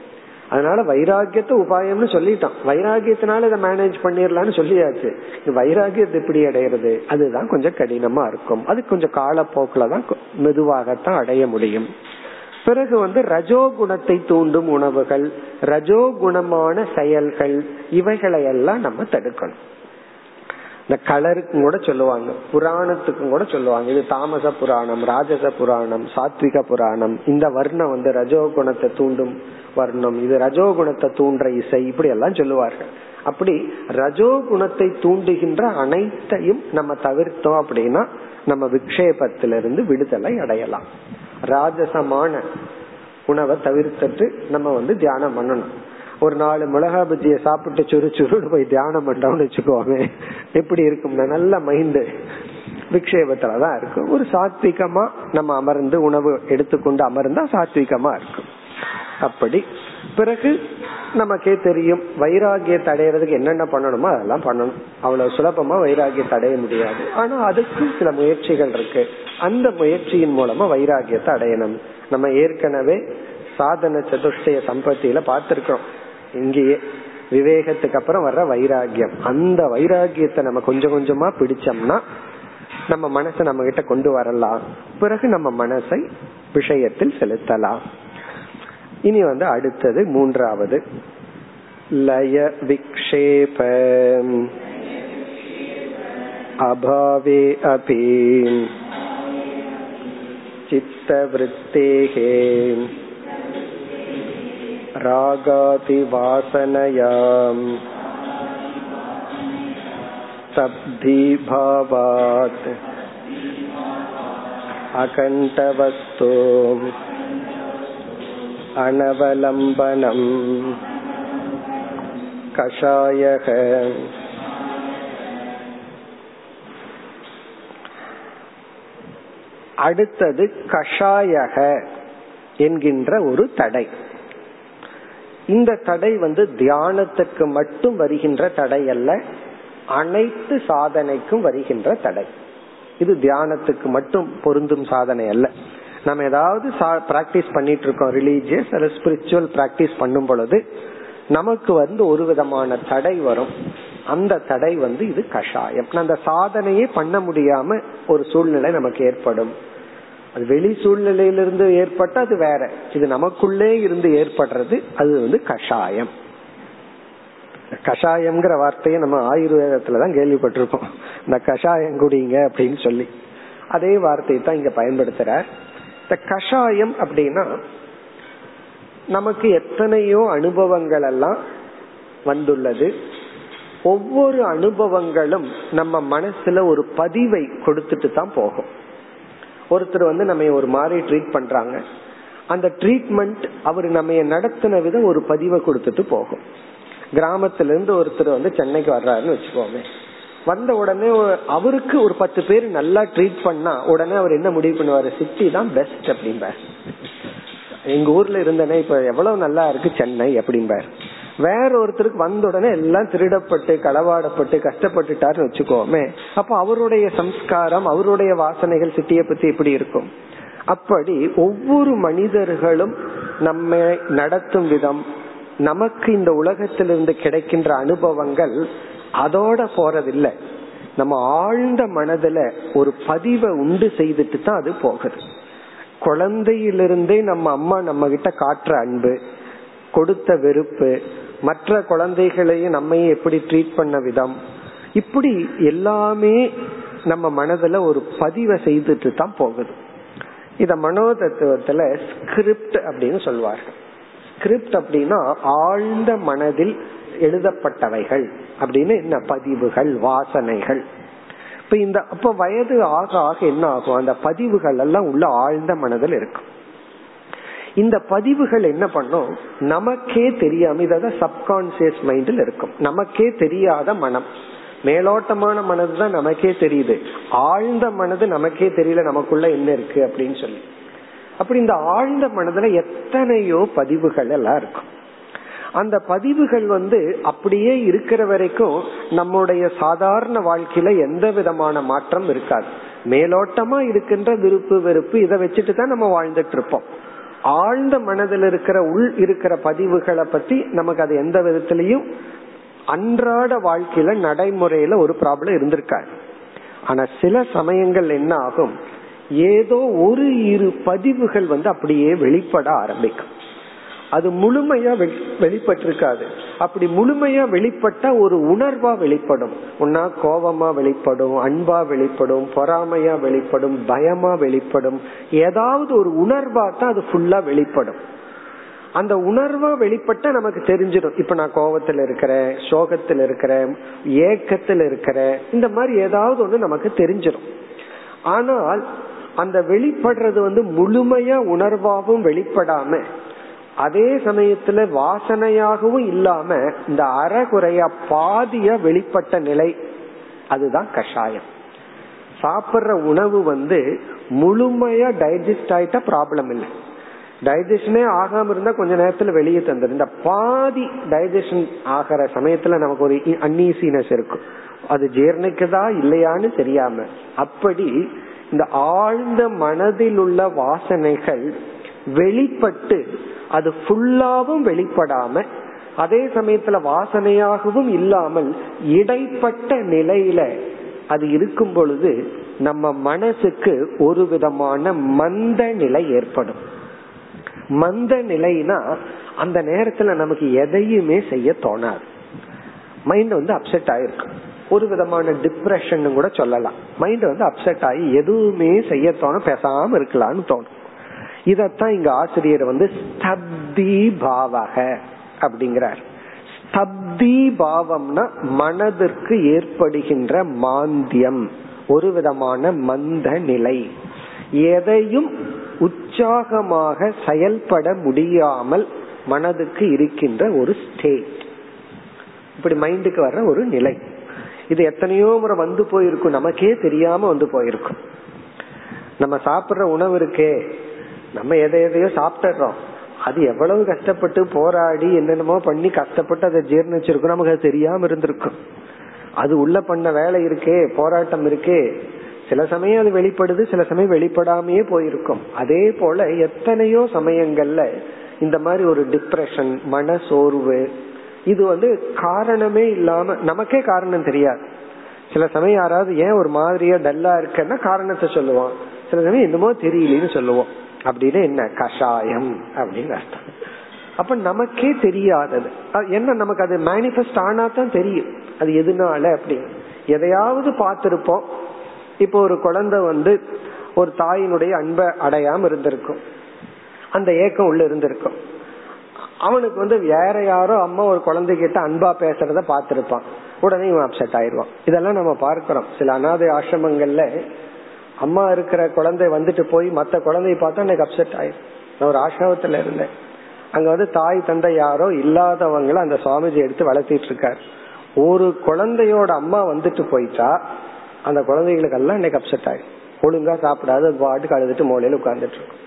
Speaker 1: அதனால வைராகியத்தை உபாயம்னு சொல்லிட்டோம். வைராகியத்தினால இதை மேனேஜ் பண்ணிடலாம்னு சொல்லியாச்சு. வைராகியத்தை எப்படி அடையிறது? அதுதான் கொஞ்சம் கடினமா இருக்கும். அது கொஞ்சம் காலப்போக்கில் தான் மெதுவாகத்தான் அடைய முடியும். பிறகு வந்து ரஜோ குணத்தை தூண்டும் உணவுகள் ரஜோ குணமான செயல்கள் இவைகளை எல்லாம் நம்ம தடுக்கணும். இந்த கலருக்கும் கூட சொல்லுவாங்க. புராணத்துக்கும் கூட சொல்லுவாங்க. இது தாமச புராணம் ராஜச புராணம் சாத்விக புராணம். இந்த வர்ணம் வந்து ரஜோ குணத்தை தூண்டும் வர்ணம். இது ரஜோ குணத்தை தூண்டுற இசை இப்படி எல்லாம் சொல்லுவார்கள். அப்படி ரஜோ குணத்தை தூண்டுகின்ற அனைத்தையும் நம்ம தவிர்த்தோம் அப்படின்னா நம்ம விக்ஷேபத்திலிருந்து விடுதலை அடையலாம். ராஜசமான உணவை தவிர்த்துட்டு நம்ம வந்து தியானம் பண்ணணும். ஒரு நாலு மிளகா பஜ்ஜிய சாப்பிட்டு சுரு சுருன்னு போய் தியானம் பண்றோம்னு வச்சுக்கோமே. எப்படி இருக்கும்னா நல்ல மைண்டு விக்ஷேபத்துலதான் இருக்கும். ஒரு சாத்விகமா நம்ம அமர்ந்து உணவு எடுத்துக்கொண்டு அமர்ந்தா சாத்விகமா இருக்கும். அப்படி பிறகு நமக்கே தெரியும் வைராகியத்தை அடையிறதுக்கு என்னென்ன பண்ணணுமோ அதெல்லாம் பண்ணணும். அவ்வளவு சுலபமா வைராகியத்தை அடைய முடியாது. ஆனா அதுக்கு சில முயற்சிகள் இருக்கு. அந்த முயற்சியின் மூலமா வைராகியத்தை அடையணும். நம்ம ஏற்கனவே சாதன சதுஷ்டய சம்பத்தியில பார்த்திருக்கிறோம். இங்கேயே விவேகத்துக்கு அப்புறம் வர்ற வைராகியம். அந்த வைராகியத்தை நம்ம கொஞ்சம் கொஞ்சமா பிடிச்சோம்னா நம்ம மனசை நம்ம கிட்ட கொண்டு வரலாம். பிறகு நம்ம மனசை விஷயத்தில் செலுத்தலாம். இனி வந்து அடுத்தது மூன்றாவது. லய விக்ஷேப. அபாவே அபி. சித்தவருத்தேகே. रागातिवासनयाम् स्तब्धीभावात् अकण्ठवस्तु अनवलम्बनम् कषायः அடுத்தது கஷாயக என்கின்ற ஒரு தடை இந்த தடை வந்து தியானத்துக்கு மட்டும் வருகின்ற தடை அல்ல அனைத்து சாதனைக்கும் வருகின்ற தடை. இது தியானத்துக்கு மட்டும் பொருந்தும் சாதனை அல்ல. நம்ம ஏதாவது பிராக்டிஸ் பண்ணிட்டு இருக்கோம் ரிலீஜியஸ் அல்லது ஸ்பிரிச்சுவல் பிராக்டிஸ் பண்ணும் பொழுது நமக்கு வந்து ஒரு விதமான தடை வரும். அந்த தடை வந்து இது கஷாயம். அந்த சாதனையே பண்ண முடியாம ஒரு சூழ்நிலை நமக்கு ஏற்படும். அது வெளி சூழ்நிலையிலிருந்து ஏற்பட்ட அது வேற. இது நமக்குள்ளே இருந்து ஏற்படுறது அது வந்து கஷாயம். கஷாயம்ங்கிற வார்த்தையை நம்ம ஆயுர்வேதத்துல தான் கேள்விப்பட்டிருக்கோம் இந்த கஷாயம் குடிங்க அப்படின்னு சொல்லி. அதே வார்த்தையை தான் இங்க பயன்படுத்துறார். இந்த கஷாயம் அப்படின்னா நமக்கு எத்தனையோ அனுபவங்கள் எல்லாம் வந்துள்ளது. ஒவ்வொரு அனுபவங்களும் நம்ம மனசுல ஒரு பதிவை கொடுத்துட்டு தான் போகும். ஒருத்தர் வந்து நம்ம ஒரு மாதிரி ட்ரீட் பண்றாங்க. அந்த ட்ரீட்மெண்ட் அவர் நம்ம நடத்தின விதம் ஒரு பதிவை கொடுத்துட்டு போகும். கிராமத்துல இருந்து ஒருத்தர் வந்து சென்னைக்கு வர்றாருன்னு வச்சுக்கோமே. வந்த உடனே அவருக்கு ஒரு பத்து பேர் நல்லா ட்ரீட் பண்ணா உடனே அவர் என்ன முடிவு பண்ணுவாரு? சிட்டி தான் பெஸ்ட் அப்படிம்பார். எங்க ஊர்ல இருந்தனே இப்ப எவ்வளவு நல்லா இருக்கு சென்னை அப்படிம்பார். வேற ஒருத்தருக்கு வந்த உடனே எல்லாம் திருடப்பட்டு களவாடப்பட்டு கஷ்டப்பட்டுட்டாருன்னு வச்சுக்கோமே. அப்ப அவருடைய சம்ஸ்காரம் அவருடைய வாசனைகள் சிட்டியை பத்தி எப்படி இருக்கும்? அப்படி ஒவ்வொரு மனிதர்களும் நம்ம நடத்தும் விதம் நமக்கு இந்த உலகத்திலிருந்து கிடைக்கின்ற அனுபவங்கள் அதோட போறதில்லை. நம்ம ஆழ்ந்த மனதுல ஒரு பதிவை உண்டு செய்துட்டு தான் அது போகுது. குழந்தையிலிருந்தே நம்ம அம்மா நம்ம கிட்ட காட்டுற அன்பு கொடுத்த வெறுப்பு மற்ற குழந்தைகளையும் நம்மையும் எப்படி ட்ரீட் பண்ண விதம்? இப்படி எல்லாமே நம்ம மனதுல ஒரு பதிவை செய்துட்டு தான் போகுது. இத மனோதத்துவத்துல ஸ்கிரிப்ட் அப்படின்னு சொல்வார்கள். ஸ்கிரிப்ட் அப்படின்னா ஆழ்ந்த மனதில் எழுதப்பட்டவைகள் அப்படின்னு என்ன? பதிவுகள் வாசனைகள். இப்ப இந்த அப்ப வயது ஆக ஆக என்ன ஆகும்? அந்த பதிவுகள் எல்லாம் உள்ள ஆழ்ந்த மனதில் இருக்கும். இந்த பதிவுகள் என்ன பண்ணும்? நமக்கே தெரியாம இதான் சப்கான்சியஸ் மைண்ட்ல இருக்கும். நமக்கே தெரியாத மனம். மேலோட்டமான மனது தான் நமக்கே தெரியுது. ஆழ்ந்த மனது நமக்கே தெரியல நமக்குள்ள என்ன இருக்கு அப்படின்னு சொல்லி. அப்படி இந்த ஆழ்ந்த மனதுல எத்தனையோ பதிவுகள் எல்லாம் இருக்கும். அந்த பதிவுகள் வந்து அப்படியே இருக்கிற வரைக்கும் நம்முடைய சாதாரண வாழ்க்கையில எந்த விதமான மாற்றம் இருக்காது. மேலோட்டமா இருக்கின்ற விருப்பு வெறுப்பு இதை வச்சுட்டு தான் நம்ம வாழ்ந்துட்டு இருப்போம். ஆழ்ந்த மனதில் இருக்கிற உள் இருக்கிற பதிவுகளை பத்தி நமக்கு அது எந்த விதத்திலையும் அன்றாட வாழ்க்கையில நடைமுறையில ஒரு ப்ராப்ளம் இருந்திருக்காரு ஆனா சில சமயங்கள் என்ன ஆகும்? ஏதோ ஒரு இரு பதிவுகள் வந்து அப்படியே வெளிப்பட ஆரம்பிக்கும். அது முழுமையா வெளிப்பட்டிருக்காது. அப்படி முழுமையா வெளிப்பட்ட ஒரு உணர்வா வெளிப்படும். ஒன்னா கோபமா வெளிப்படும் அன்பா வெளிப்படும் பொறாமையா வெளிப்படும் பயமா வெளிப்படும். ஏதாவது ஒரு உணர்வா தான் அது ஃபுல்லா வெளிப்படும். அந்த உணர்வா வெளிப்பட்ட நமக்கு தெரிஞ்சிடும். இப்ப நான் கோபத்துல இருக்கிறேன் சோகத்துல இருக்கிறேன் ஏக்கத்துல இருக்கிறேன். இந்த மாதிரி ஏதாவது ஒண்ணு நமக்கு தெரிஞ்சிடும். ஆனால் அந்த வெளிப்படுறது வந்து முழுமையா உணர்வாகவும் வெளிப்படாம அதே சமயத்துல வாசனையாகவும் இல்லாம இந்த அறகுறையா பாதிய வெளிப்பட்ட நிலை அதுதான் கஷாயம். சாப்பிடுற உணவு வந்து முழுமையா டைஜஸ்ட் ஆயிட்டா ப்ராப்ளம் இல்லை. டைஜஷனே ஆகாம இருந்தா கொஞ்ச நேரத்துல வெளியே தந்துடும் இந்த பாதி டைஜஷன் ஆகிற சமயத்துல நமக்கு ஒரு அன்னீசினஸ் இருக்கும் அது ஜீர்ணிக்குதா இல்லையான்னு தெரியாம. அப்படி இந்த ஆழ்ந்த மனதில் உள்ள வாசனைகள் வெளிப்பட்டு அது ஃபுல்லாவும் வெளிப்படாம அதே சமயத்துல வாசனையாகவும் இல்லாமல் இடைப்பட்ட நிலையில அது இருக்கும் பொழுது நம்ம மனசுக்கு ஒரு விதமான மந்த நிலை ஏற்படும். மந்த நிலைனா அந்த நேரத்துல நமக்கு எதையுமே செய்ய தோணாது. மைண்ட் வந்து அப்செட் ஆயிருக்கும் ஒரு விதமான டிப்ரெஷன் கூட சொல்லலாம். மைண்ட் வந்து அப்செட் ஆகி எதுவுமே செய்ய தோணும் பேசாம இருக்கலாம்னு தோணும். இதத்தான் இங்க ஆசிரியர் வந்து ஸ்தப்தி பாவக அப்படிங்கிறார். ஸ்தப்தி பாவம்னா மனதிற்கு ஏற்படுகின்ற மாந்தியம் ஒரு விதமான மந்த நிலை. எதையும் உற்சாகமாக செயல்பட முடியாமல் மனதுக்கு இருக்கின்ற ஒரு ஸ்டேட் இப்படி மைண்டுக்கு வர்ற ஒரு நிலை. இது எத்தனையோ முறை வந்து போயிருக்கும். நமக்கே தெரியாம வந்து போயிருக்கும். நம்ம சாப்பிடுற உணவு இருக்கே நம்ம எதை எதையோ சாப்பிட்டுறோம் அது எவ்வளவு கஷ்டப்பட்டு போராடி என்னென்னமோ பண்ணி கஷ்டப்பட்டு அதை ஜீர்ணிச்சிருக்கோம். நமக்கு அது தெரியாம இருந்திருக்கும். அது உள்ள பண்ண வேலை இருக்கே போராட்டம் இருக்கே. சில சமயம் அது வெளிப்படுது சில சமயம் வெளிப்படாமையே போயிருக்கும். அதே போல எத்தனையோ சமயங்கள்ல இந்த மாதிரி ஒரு டிப்ரெஷன் மன சோர்வு இது வந்து காரணமே இல்லாம நமக்கே காரணம் தெரியாது. சில சமயம் யாராவது ஏன் ஒரு மாதிரியா டல்லா இருக்குன்னா காரணத்தை சொல்லுவான். சில சமயம் என்னமோ தெரியலன்னு சொல்லுவோம். அப்படின்னு என்ன? கஷாயம் அப்படின்னு அர்த்தம். அப்ப நமக்கே தெரியாதது. என்ன நமக்கு அது மேனிபெஸ்ட் ஆனா தான் தெரியும். அது எதுனால அப்படின்னு. எதையாவது பார்த்திருப்போம். இப்போ ஒரு குழந்தை வந்து ஒரு தாயினுடைய அன்பை அடையாம இருந்திருக்கும். அந்த ஏக்கம் உள்ள இருந்திருக்கும். அவனுக்கு வந்து வேற யாரோ அம்மா ஒரு குழந்தைகிட்ட அன்பா பேசுறத பார்த்திருப்பான். உடனே இவன் அப்செட் ஆயிடுவான். இதெல்லாம் நம்ம பார்க்கிறோம். சில அனாதை ஆசிரமங்கள்ல அம்மா இருக்கிற குழந்தை வந்துட்டு போய் மத்த குழந்தைய பார்த்தா எனக்கு அப்செட் ஆயிடும் நான் ஒரு ஆசிரமத்துல இருந்தேன். அங்க வந்து தாய் தந்தை யாரோ இல்லாதவங்கள அந்த சுவாமிஜி எடுத்து வளர்த்திட்டு இருக்காரு. ஒரு குழந்தையோட அம்மா வந்துட்டு போயிட்டா அந்த குழந்தைகளுக்கு எல்லாம் இன்னைக்கு அப்செட் ஆயிடும் ஒழுங்கா சாப்பிடாது அது பாட்டுக்கு அழுதுட்டு மூலையில உட்கார்ந்துட்டு இருக்கும்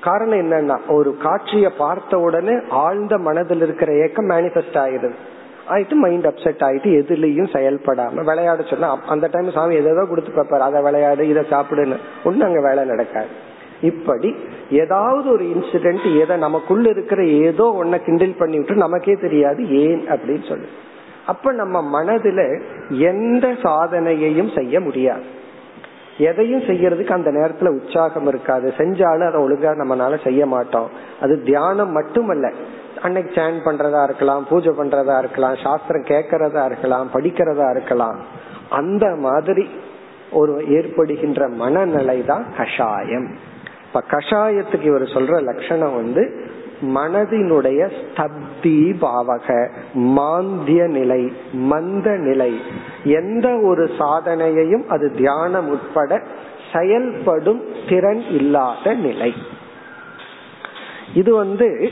Speaker 1: காரணம் என்னன்னா ஒரு காட்சியை பார்த்த உடனே ஆழ்ந்த மனதில் இருக்கிற ஏக்கம் மேனிபெஸ்ட் ஆயிருது ஆயிட்டு மைண்ட் அப்செட் ஆயிட்டு எதுலையும் செயல்படாம விளையாட சொன்னா அந்த டைம் சாமி எதோ கொடுத்து பார்ப்பாரு அதை விளையாடு இதை சாப்பிடுன்னு. ஒண்ணு அங்க வேலை நடக்காது. இப்படி ஏதாவது ஒரு இன்சிடென்ட் எதை நமக்குள்ள இருக்கிற ஏதோ ஒன்ன கிண்டில் பண்ணி விட்டு நமக்கே தெரியாது ஏன்? அப்படின்னு சொல்லு. அப்ப நம்ம மனதுல எந்த சாதனையையும் செய்ய முடியாது. எதையும் செய்யறதுக்கு அந்த நேரத்துல உற்சாகம் இருக்காது. செஞ்சாலும் அதை ஒழுங்கா நம்மளால செய்ய மாட்டோம். அது தியானம் மட்டுமல்ல. அன்னைக்கு சேன் பண்றதா இருக்கலாம் பூஜை பண்றதா இருக்கலாம் சாஸ்திரம் கேட்கறதா இருக்கலாம் படிக்கிறதா இருக்கலாம். அந்த மாதிரி ஒரு ஏற்படுகின்ற மனநிலை தான் கஷாயம். இப்ப கஷாயத்துக்கு இவர் சொல்ற லட்சணம் வந்து மனதினுடைய ஸ்தப்தி பாவக மாந்திய நிலை மந்த நிலை எந்த ஒரு சாதனையையும் அது தியானம் உட்பட செயல்படும் திறன் இல்லாத நிலை. இது வந்து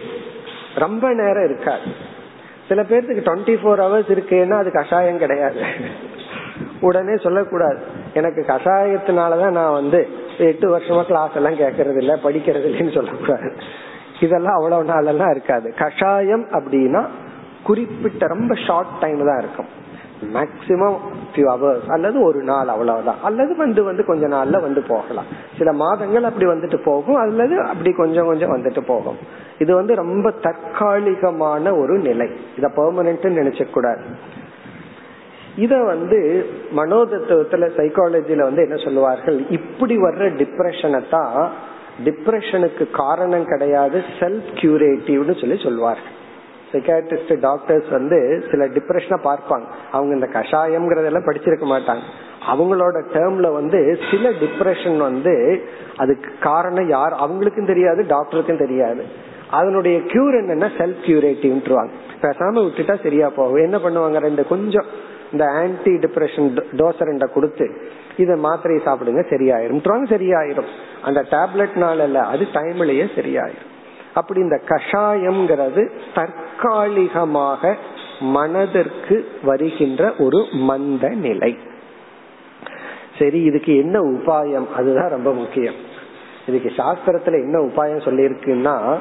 Speaker 1: ரொம்ப நேரம் இருக்காது. சில பேர்த்துக்கு டுவெண்ட்டி ஃபோர் ஹவர்ஸ் இருக்குன்னா அது கஷாயம் கிடையாது. உடனே சொல்லக்கூடாது. எனக்கு கஷாயத்தினாலதான் நான் வந்து எட்டு வருஷமா கிளாஸ் எல்லாம் கேட்கறது இல்ல படிக்கிறது இல்லைன்னு சொல்லக்கூடாது. இதெல்லாம் அவ்வளவு நாள் எல்லாம் இருக்காது. கஷாயம் அப்படின்னா குறிப்பிட்ட ரொம்ப ஷார்ட் டைம் தான் இருக்கும். மேக்சிமம் ஃபியூ ஹவர்ஸ் அல்லது ஒரு நாள் அவ்வளவுதான். அல்லது வந்து வந்து கொஞ்ச நாள்ல வந்து போகலாம். சில மாதங்கள் அப்படி வந்துட்டு போகும். அல்லது அப்படி கொஞ்சம் கொஞ்சம் வந்துட்டு போகும். இது வந்து ரொம்ப தற்காலிகமான ஒரு நிலை. இத பெர்மனன்ட் நினைச்ச கூடாது. இத வந்து மனோதத்துவத்துல சைக்காலஜில வந்து என்ன சொல்லுவார்கள்? இப்படி வர்ற டிப்ரெஷனை தான் டிப்ரெஷனுக்கு காரணம் கிடையாது செல்ஃப் கியூரேட்டிவ்னு சொல்லி சொல்லுவார் சைக்காட்ரிஸ்ட் டாக்டர்ஸ் வந்து சில டிப்ரெஷனை பார்ப்பாங்க. அவங்க இந்த கஷாயம்ங்கிறதெல்லாம் படிச்சிருக்க மாட்டாங்க. அவங்களோட டேர்ம்ல வந்து சில டிப்ரெஷன் வந்து அதுக்கு காரணம் யார்? அவங்களுக்கும் தெரியாது டாக்டருக்கும் தெரியாது. அதனுடைய கியூர் என்னன்னா செல்ஃப் கியூரேட்டிவ்ன்றுவாங்க பேசாம விட்டுட்டா சரியா போகும். என்ன பண்ணுவாங்க? ரெண்டு கொஞ்சம் இந்த ஆன்டி டிப்ரெஷன் டோஸ் கொடுத்து இதை மாத்திரையை சாப்பிடுங்க சரியாயிரும். சரியாயிரும். அந்த டேப்லெட்னால இல்ல அது டைம்லயே சரியாயிரும். அப்படி இந்த கஷாயம்ங்கிறது தற்காலிகமாக மனதிற்கு வருகின்ற ஒரு மந்த நிலை. சரி இதுக்கு என்ன உபாயம்? அதுதான் ரொம்ப முக்கியம். இதுக்கு சாஸ்திரத்துல என்ன உபாயம் சொல்லியிருக்குன்னா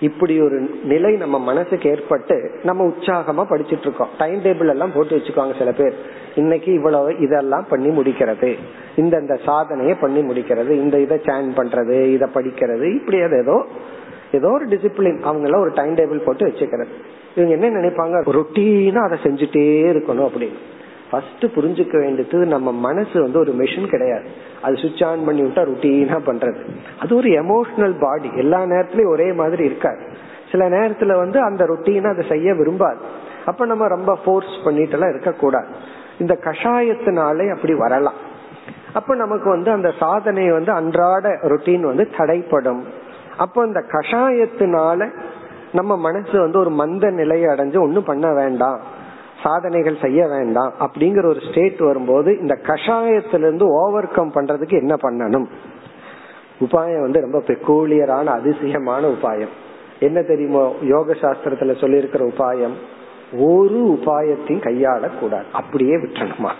Speaker 1: இப்படி ஒரு நிலை நம்ம மனசுக்கு ஏற்பட்டு நம்ம உற்சாகமா படிச்சுட்டு இருக்கோம். டைம் டேபிள் எல்லாம் போட்டு வச்சுக்கோங்க சில பேர். இன்னைக்கு இவ்வளவு இதெல்லாம் பண்ணி முடிக்கிறது. இந்த இந்த சாதனையை பண்ணி முடிக்கிறது. இந்த இதை சேன் பண்றது இதை படிக்கிறது. இப்படி ஏதோ ஏதோ ஒரு டிசிப்ளின் அவங்க ஒரு டைம் டேபிள் போட்டு வச்சுக்கிறது. இவங்க என்ன நினைப்பாங்க? ரொட்டீனா அதை செஞ்சுட்டே இருக்கணும் அப்படின்னு. ஃபர்ஸ்ட் புரிஞ்சுக்க வேண்டியது நம்ம மனசு வந்து ஒரு மிஷின் கிடையாது. அது சுவிட்ச் ஆன் பண்ணி விட்டா ருட்டீனா பண்றது. அது ஒரு எமோஷனல் பாடி எல்லா நேரத்திலயும் ஒரே மாதிரி இருக்காது. சில நேரத்துல வந்து அந்த ருட்டீனை அதை செய்ய விரும்பாது. அப்ப நம்ம ரொம்ப ஃபோர்ஸ் பண்ணிட்டு எல்லாம் இருக்கக்கூடாது. இந்த கஷாயத்தினாலே அப்படி வரலாம். அப்ப நமக்கு வந்து அந்த சாதனை வந்து அன்றாட ருட்டீன் வந்து தடைப்படும். அப்போ அந்த கஷாயத்தினால நம்ம மனசு வந்து ஒரு மந்த நிலையை அடைஞ்சு ஒன்னும் பண்ண வேண்டாம். சாதனைகள் செய்ய வேண்டாம் அப்படிங்கிற ஒரு ஸ்டேட் வரும்போது இந்த கஷாயத்திலிருந்து ஓவர் கம் பண்றதுக்கு என்ன பண்ணணும்? உபாயம் வந்து ரொம்ப பெக்கூலியரான அதிசயமான உபாயம். என்ன தெரியுமோ? யோக சாஸ்திரத்துல சொல்லியிருக்கிற உபாயம் ஒரு உபாயத்தையும் கையாளக்கூடாது. அப்படியே விட்டணுமா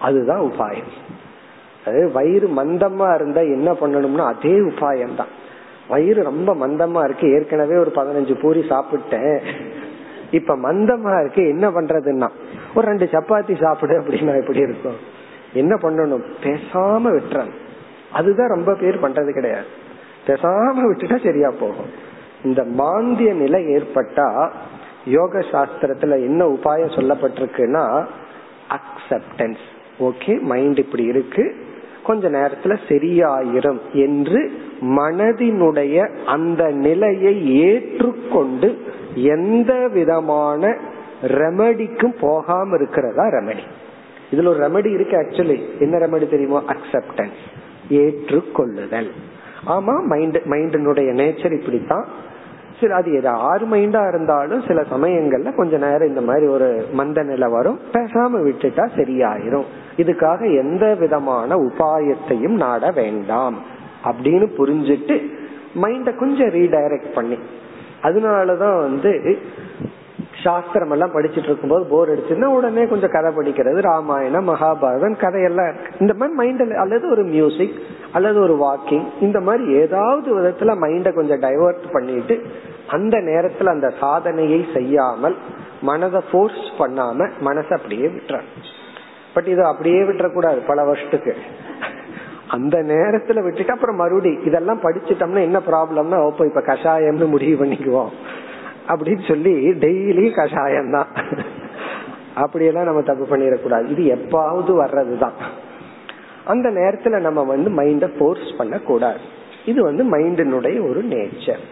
Speaker 1: அதுதான் உபாயம். அது வயிறு மந்தமா இருந்தா என்ன பண்ணணும்னா அதே உபாயம் தான் வயிறு ரொம்ப மந்தமா இருக்கு. ஏற்கனவே ஒரு பதினஞ்சு பூரி சாப்பிட்டேன். இப்ப மந்தமா இருக்கு என்ன பண்றதுன்னா ஒரு ரெண்டு சப்பாத்தி சாப்பிடு அப்படின்னா எப்படி இருக்கும்? என்ன பண்ணணும்? பேசாம விட்டுறணும். அதுதான் ரொம்ப பேர் பண்றது கிடையாது. பேசாம விட்டுட்டா சரியா போகும். இந்த மாந்திய நிலை ஏற்பட்டா யோக சாஸ்திரத்துல என்ன உபாயம் சொல்லப்பட்டிருக்குன்னா அக்செப்டன்ஸ் ஓகே மைண்ட் இப்படி இருக்கு. கொஞ்ச நேரத்துல சரியாயிரும் என்று மனதினுடைய அந்த நிலையை ஏற்றுக்கொண்டு எந்த விதமான ரெமடிக்கும் போகாம இருக்கிறதா ரெமடி இதுல ஒரு ரெமடி இருக்கு ஆக்சுவலி என்ன ரெமடி தெரியுமோ? அக்செப்டன்ஸ் ஏற்றுக்கொள்ளுதல். ஆமா மைண்ட் மைண்டினுடைய நேச்சர் இப்படித்தான். சரி அது ஆறு மைண்டா இருந்தாலும் சில சமயங்கள்ல கொஞ்ச நேரம் இந்த மாதிரி ஒரு மந்த நிலை வரும். பேசாம விட்டுட்டா சரியாயிரும். இதுக்காக எந்த விதமான உபாயத்தையும் நாட வேண்டாம். அப்படின்னு புரிஞ்சிட்டு மைண்ட கொஞ்சம் ரீடைரக்ட் பண்ணி அதனாலதான் வந்து சாஸ்திரம் எல்லாம் படிச்சுட்டு இருக்கும்போது போர் அடிச்சுன்னா உடனே கொஞ்சம் கதை படிக்கிறது ராமாயணம் மகாபாரதம் கதையெல்லாம் இருக்கு. இந்த மாதிரி மைண்ட்ல அல்லது ஒரு மியூசிக் அல்லது ஒரு வாக்கிங் இந்த மாதிரி ஏதாவது விதத்துல மைண்டை கொஞ்சம் டைவர்ட் பண்ணிட்டு அந்த நேரத்துல அந்த சாதனையை செய்யாமல் மனதை ஃபோர்ஸ் பண்ணாம மனசை அப்படியே விட்டுறாங்க பட் இது அப்படியே விட்டுறக்கூடாது பல வருஷத்துக்கு. அந்த நேரத்துல விட்டுட்டு அப்புறம் மறுபடி இதெல்லாம் படிச்சுட்டோம்னா என்ன ப்ராப்ளம்னா ஓப்போ இப்ப கஷாயம்னு முடிவு பண்ணிக்குவோம். அப்படின்னு சொல்லி டெய்லி கஷாயம் தான். அப்படியெல்லாம் நம்ம தப்பு பண்ணிடக்கூடாது. இது எப்பாவது வர்றதுதான். அந்த நேரத்துல நம்ம வந்து மைண்ட போர்ஸ் பண்ண கூடாது இது வந்து மைண்டினுடைய ஒரு நேச்சர்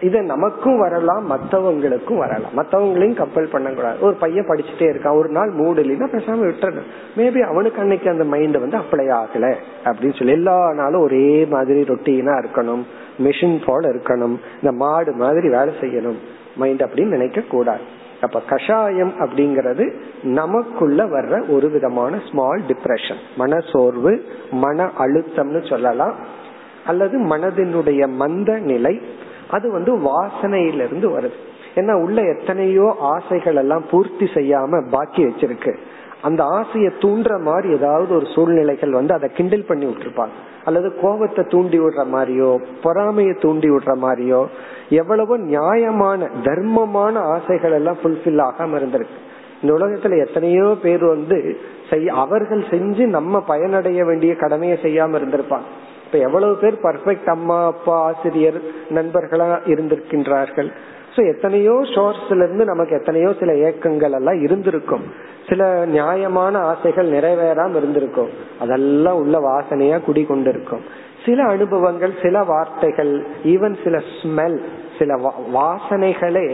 Speaker 1: இது நமக்கும் வரலாம் மத்தவங்களுக்கும் வரலாம். மத்தவங்களையும் கப்பல் பண்ணக்கூடாது. ஒரு பையன் படிச்சுட்டே இருக்கான் ஒரு நாள் மூடு இல்லைன்னா பேசாம விட்டுறணும். மேபி அவனுக்கு அன்னைக்கு அந்த மைண்ட் வந்து அப்ளை ஆகல அப்படின்னு சொல்லி எல்லா நாளும் ஒரே மாதிரி ரொட்டீனா இருக்கணும். மிஷின் போல இருக்கணும். இந்த மாடு மாதிரி வேலை செய்யணும். மைண்ட் அப்படின்னு நினைக்க கூடாது. அப்ப கஷாயம் அப்படிங்கறது நமக்குள்ள வர்ற ஒரு விதமான ஸ்மால் டிப்ரெஷன் மன சோர்வு மன அழுத்தம்னு சொல்லலாம். அல்லது மனதினுடைய மந்த நிலை அது வந்து வாசனையிலிருந்து வருது. ஏன்னா உள்ள எத்தனையோ ஆசைகள் எல்லாம் பூர்த்தி செய்யாம பாக்கி வச்சிருக்கு. அந்த ஆசையை தூண்டுற மாதிரி ஏதாவது ஒரு சூழ்நிலைகள் வந்து அதை கிண்டில் பண்ணி விட்டுருப்பாங்க. அல்லது கோபத்தை தூண்டி விடுற மாதிரியோ பொறாமையை தூண்டி விடுற மாதிரியோ எவ்வளவோ நியாயமான தர்மமான ஆசைகள் எல்லாம் ஃபுல்ஃபில் ஆகாம இருந்திருக்கு. இந்த உலகத்துல எத்தனையோ பேர் வந்து செய் அவர்கள் செஞ்சு நம்ம பயனடைய வேண்டிய கடமையை செய்யாம இருந்திருப்பாங்க. இப்ப எவ்வளவு பேர் பர்ஃபெக்ட் அம்மா அப்பா ஆசிரியர் நண்பர்களா இருந்திருக்கின்றார்கள். சோ எத்தனையோ சோர்ஸ்ல இருந்து நமக்கு எத்தனையோ சில ஏக்கங்கள் எல்லாம் இருந்திருக்கும். சில நியாயமான ஆசைகள் நிறைவேறாம இருந்திருக்கும். அதெல்லாம் உள்ள வாசனையா குடிகொண்டிருக்கும். சில அனுபவங்கள் சில வார்த்தைகள் ஈவன் சில ஸ்மெல் சில வாசனைகளே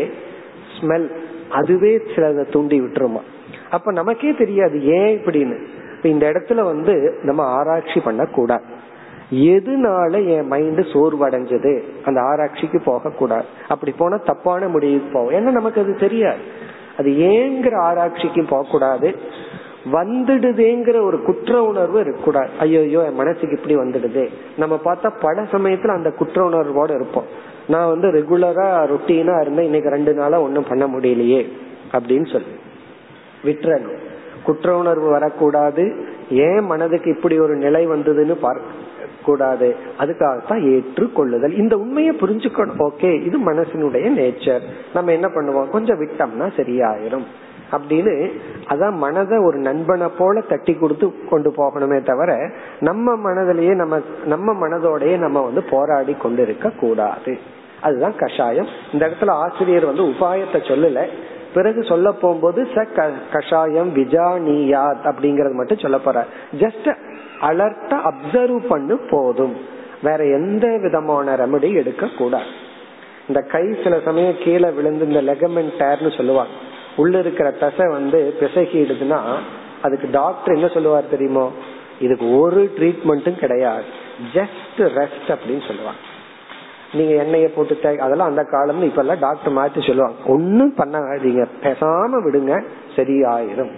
Speaker 1: ஸ்மெல் அதுவே சிலதை தூண்டி விட்டுருமா? அப்ப நமக்கே தெரியாது ஏன் இப்படின்னு? இந்த இடத்துல வந்து நம்ம ஆராய்ச்சி பண்ண கூடாது எதுனால என் மைண்ட் சோர்வடைஞ்சது? அந்த ஆராய்ச்சிக்கு போக கூடாது அப்படி போனா தப்பான முடிவுக்கு போவோம். ஏன்னா நமக்கு அது தெரியாது. அது ஏங்கிற ஆராய்ச்சிக்கும் போக கூடாது வந்துடுதேங்கிற ஒரு குற்ற உணர்வு இருக்கக்கூடாது. ஐயோ என் மனசுக்கு இப்படி வந்துடுது. நம்ம பார்த்தா பல சமயத்துல அந்த குற்ற உணர்வோட இருப்போம். நான் வந்து ரெகுலரா ரொட்டீனா இருந்தேன் இன்னைக்கு ரெண்டு நாளா ஒன்னும் பண்ண முடியலையே அப்படின்னு சொல்லி. விட்டுறணும். குற்ற உணர்வு வரக்கூடாது. ஏன் மனதுக்கு இப்படி ஒரு நிலை வந்ததுன்னு பார்க்க கூடாது அதுக்காகத்தான் ஏற்றுக்கொள்ளுதல். இந்த உண்மையை புரிஞ்சுக்கணும். ஓகே இது மனசினுடைய நேச்சர் நம்ம என்ன பண்ணுவோம்? கொஞ்சம் விட்டோம்னா சரியாயிரும். அப்படின்னு அதான் மனதை ஒரு நண்பனை போல தட்டி கொடுத்து கொண்டு போகணுமே தவிர நம்ம மனதிலேயே நம்ம நம்ம மனதோடய நம்ம வந்து போராடி கொண்டு இருக்க கூடாது. அதுதான் கஷாயம். இந்த இடத்துல ஆசிரியர் வந்து உபாயத்தை சொல்லல. பிறகு சொல்ல போகும்போது ச கஷாயம் விஜானியாத் அப்படிங்கறது மட்டும் சொல்ல போற ஜஸ்ட் அலர்ட்டா அப்சர்வ் பண்ணு போதும். வேற எந்த விதமான ரெமடி எடுக்க கூடாது. இந்த கை சில சமயம் கீழே விழுந்து இந்த லெகமெண்ட் டேர்னு சொல்லுவாங்க. உள்ள இருக்கிற தசை வந்து பிசகிடுதுன்னா அதுக்கு டாக்டர் என்ன சொல்லுவார் தெரியுமோ? இதுக்கு ஒரு ட்ரீட்மெண்ட்டும் கிடையாது. ஜஸ்ட் ரெஸ்ட் அப்படின்னு சொல்லுவாங்க. நீங்க எண்ணெய போட்டு அதெல்லாம் அந்த காலம் இப்ப எல்லாம் டாக்டர் மாத்தி சொல்லுவாங்க. ஒன்னும் பண்ணாதீங்க. பேசாம விடுங்க. சரியாயிரும்.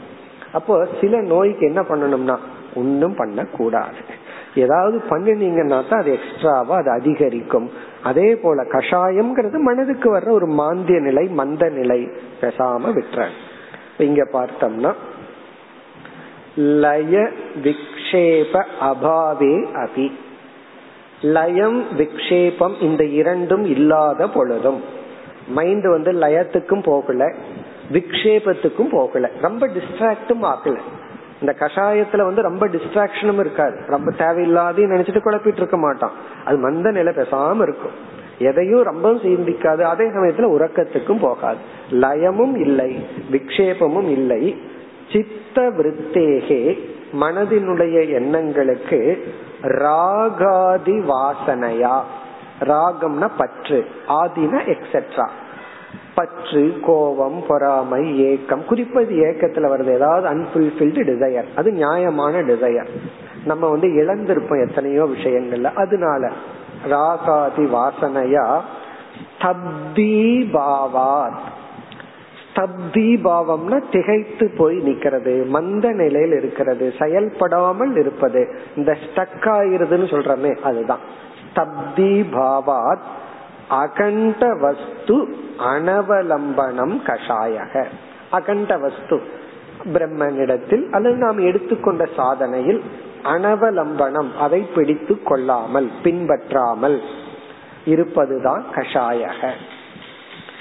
Speaker 1: அப்போ சில நோய்க்கு என்ன பண்ணணும்னா ஒன்னும் பண்ண கூடாது ஏதாவது பண்ணினீங்கன்னா தான் அது எக்ஸ்ட்ராவா அது அதிகரிக்கும். அதே போல கஷாயம்ங்கிறது மனதுக்கு வர்ற ஒரு மாந்திய நிலை மந்த நிலை பேசாம விட்டுற இங்க பார்த்தோம்னா லய விக்ஷேப அபாவே அபி. லயம் விக்ஷேபம் இந்த இரண்டும் இல்லாத பொழுதும் மைண்ட் வந்து லயத்துக்கும் போகல விக்ஷேபத்துக்கும் போகல. ரொம்ப டிஸ்ட்ராக்டும் ஆகல. இந்த கஷாயத்துல வந்து ரொம்ப டிஸ்ட்ராக்ஷனும் இருக்காது. ரொம்ப தேவையில்லாத நினைச்சிட்டு குழப்பிட்டு இருக்க மாட்டான். அது மந்த நிலை பேசாம இருக்கும். எதையும் ரொம்ப சிந்திக்காது. அதே சமயத்துல உறக்கத்துக்கும் போகாது. லயமும் இல்லை விக்ஷேபமும் இல்லை. சித்த விருத்தேகே மனதினுடைய எண்ணங்களுக்கு ராகாதி வாசனையா? ராகம்னா பற்று ஆதினா எக்ஸெட்ரா பற்று கோபம் பொறாமை ஏக்கம். குறிப்பது ஏக்கத்துல வருது. ஏதாவது அன்புல்பில்டு டிசையர் அது நியாயமான டிசையர் நம்ம வந்து இழந்திருப்போம் எத்தனையோ விஷயங்கள்ல. அதனால ராகாதி வாசனையா ஸ்தப்தீபாவாத் ஸ்தப்தி பாவம்னா திகைத்து போய் நிக்கிறது. மந்த நிலையில் இருக்கிறது. செயல்படாமல் இருப்பது. இந்த ஸ்டக் ஆயிருதுன்னு சொல்றமே அதுதான். ஸ்தப்தி பாவாத். அகண்ட வஸ்து அனவலம்பனம் கஷாயக. அகண்ட வஸ்து பிரம்மனிடத்தில் அல்லது நாம் எடுத்துக்கொண்ட சாதனையில் அனவலம்பனம் அதை பிடித்து கொள்ளாமல் பின்பற்றாமல் இருப்பதுதான் கஷாயக.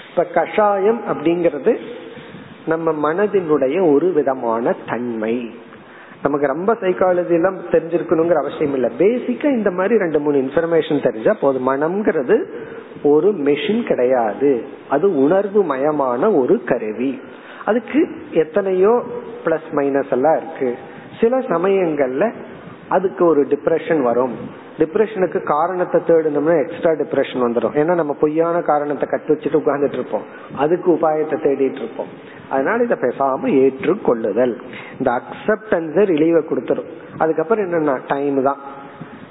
Speaker 1: இப்ப கஷாயம் அப்படிங்கிறது நம்ம மனதினுடைய ஒரு விதமான தன்மை. நமக்கு ரொம்ப சைக்காலஜி எல்லாம் தெரிஞ்சிருக்கணுங்கிற அவசியம் இல்லை. பேசிக்கா இந்த மாதிரி ரெண்டு மூணு இன்ஃபர்மேஷன் தெரிஞ்சா போதும். மனம்ங்கிறது ஒரு மெஷின் கிடையாது. அது உணர்வு மயமான ஒரு கருவி. அதுக்கு எத்தனையோ பிளஸ் மைனஸ் எல்லாம் இருக்கு. சில சமயங்கள்ல அதுக்கு ஒரு டிப்ரெஷன் வரும். டிப்ரெஷனுக்கு காரணத்தை தேடணும்னா எக்ஸ்ட்ரா டிப்ரெஷன் வந்துடும் ஏன்னா நம்ம பொய்யான காரணத்தை கட்டு வச்சுட்டு உட்கார்ந்துட்டு இருப்போம். அதுக்கு உபாயத்தை தேடிட்டு இருப்போம். அதனால இதை பேசாம ஏற்றுக்கொள்ளுதல். இந்த அக்செப்டன்ஸ் ரிலீவை கொடுத்துரும். அதுக்கப்புறம் என்னன்னா டைம் தான்.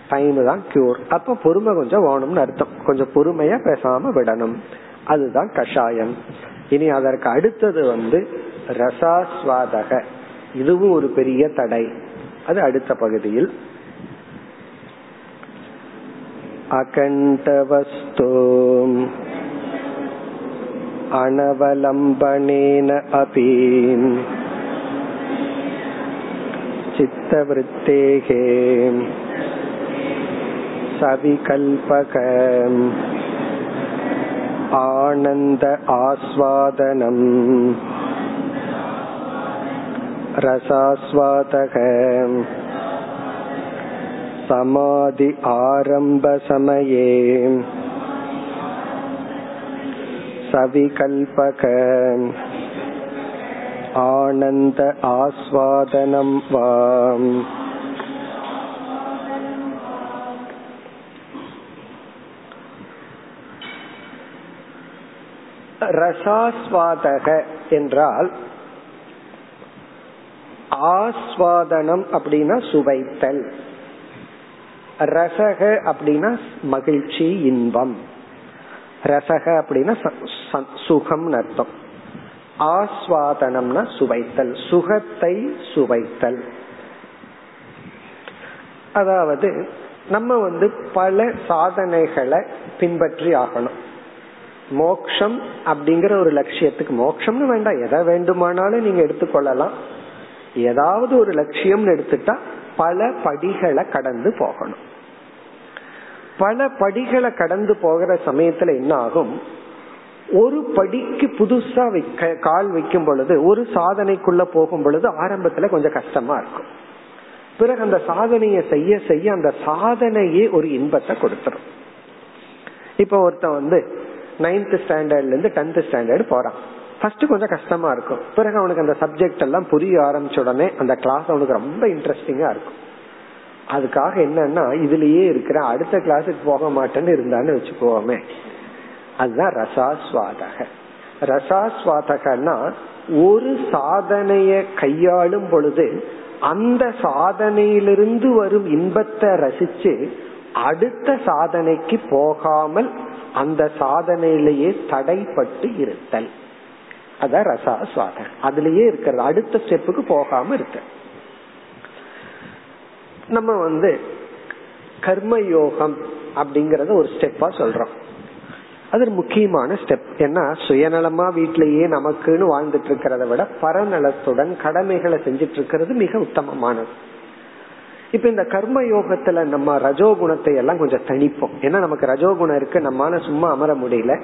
Speaker 1: டைம் தான் கியூர் அப்ப பொறுமை கொஞ்சம் வேணும்னு அர்த்தம். கொஞ்சம் பொறுமையா பேசாம விடணும். அதுதான் கஷாயம். இனி அதற்கு அடுத்தது வந்து ரசாஸ்வாதக. இதுவும் ஒரு பெரிய தடை. அது அடுத்த பகுதியில் अकण्ठवस्तु अनवलम्बनेन अपि चित्तवृत्तेः सविकल्पक आनन्द आस्वादनम् रसास्वादः समाधि आरम्भ समये सविकल्पक आनन्द आस्वादनं वा ரசாஸ்வாதக என்றால் ஆஸ்வாதனம் அப்படின்னா சுவைத்தல் ரசக அப்படின்னா மகிழ்ச்சி இன்பம். ரசக அப்படின்னா சுகம் அர்த்தம். ஆஸ்வாதனம்னா சுவைத்தல் சுகத்தை சுவைத்தல். அதாவது நம்ம வந்து பல சாதனைகளை பின்பற்றி ஆகணும். மோக்ஷம் அப்படிங்கிற ஒரு லட்சியத்துக்கு மோக்ஷம்னு வேண்டாம் எதை வேண்டுமானாலும் நீங்க எடுத்துக்கொள்ளலாம். ஏதாவது ஒரு லட்சியம்னு எடுத்துட்டா பல படிகளை கடந்து போகணும். பல படிகளை கடந்து போகிற சமயத்துல என்ன ஆகும்? ஒரு படிக்கு புதுசா வைக்க கால் வைக்கும் பொழுது ஒரு சாதனைக்குள்ள போகும் பொழுது ஆரம்பத்துல கொஞ்சம் கஷ்டமா இருக்கும். பிறகு அந்த சாதனையை செய்ய செய்ய அந்த சாதனையே ஒரு இன்பத்தை கொடுத்துரும். இப்ப ஒருத்தன் வந்து நைன்த் ஸ்டாண்டர்ட்ல இருந்து டென்த் ஸ்டாண்டர்ட் போறான். ஃபர்ஸ்ட் கொஞ்சம் கஷ்டமா இருக்கும். பிறகு அவனுக்கு அந்த சப்ஜெக்ட் எல்லாம் புரிய ஆரம்பிச்ச உடனே அந்த கிளாஸ் அவனுக்கு ரொம்ப இன்ட்ரெஸ்டிங்கா இருக்கும். அதுக்காக என்னன்னா இதுலயே இருக்கிற அடுத்த கிளாஸுக்கு போக மாட்டேன்னு இருந்தான்னு வச்சுக்கோமே. அதுதான் ரசாஸ்வாதக. ரசாஸ்வாதகன்னா ஒரு சாதனைய கையாளும் பொழுது அந்த சாதனையிலிருந்து வரும் இன்பத்தை ரசிச்சு அடுத்த சாதனைக்கு போகாமல் அந்த சாதனையிலேயே தடைப்பட்டு இருத்தல். அதான் ரசாஸ்வாதகம் அதுலயே இருக்கிறது. அடுத்த ஸ்டெப்புக்கு போகாம இருக்க நம்ம வந்து கர்ம யோகம் அப்படிங்கறத ஒரு ஸ்டெப்பா சொல்றோம். அது முக்கியமான ஸ்டெப் ஏன்னா சுயநலமா வீட்டிலேயே நமக்குன்னு வாழ்ந்துட்டு இருக்கிறத விட பரநலத்துடன் கடமைகளை செஞ்சிட்டு இருக்கிறது மிக உத்தமமானது. இப்ப இந்த கர்ம யோகத்துல நம்ம ரஜோகுணத்தை எல்லாம் கொஞ்சம் தணிப்போம். ஏன்னா நமக்கு ரஜோகுணம் இருக்கு நம்மால சும்மா அமர முடியல.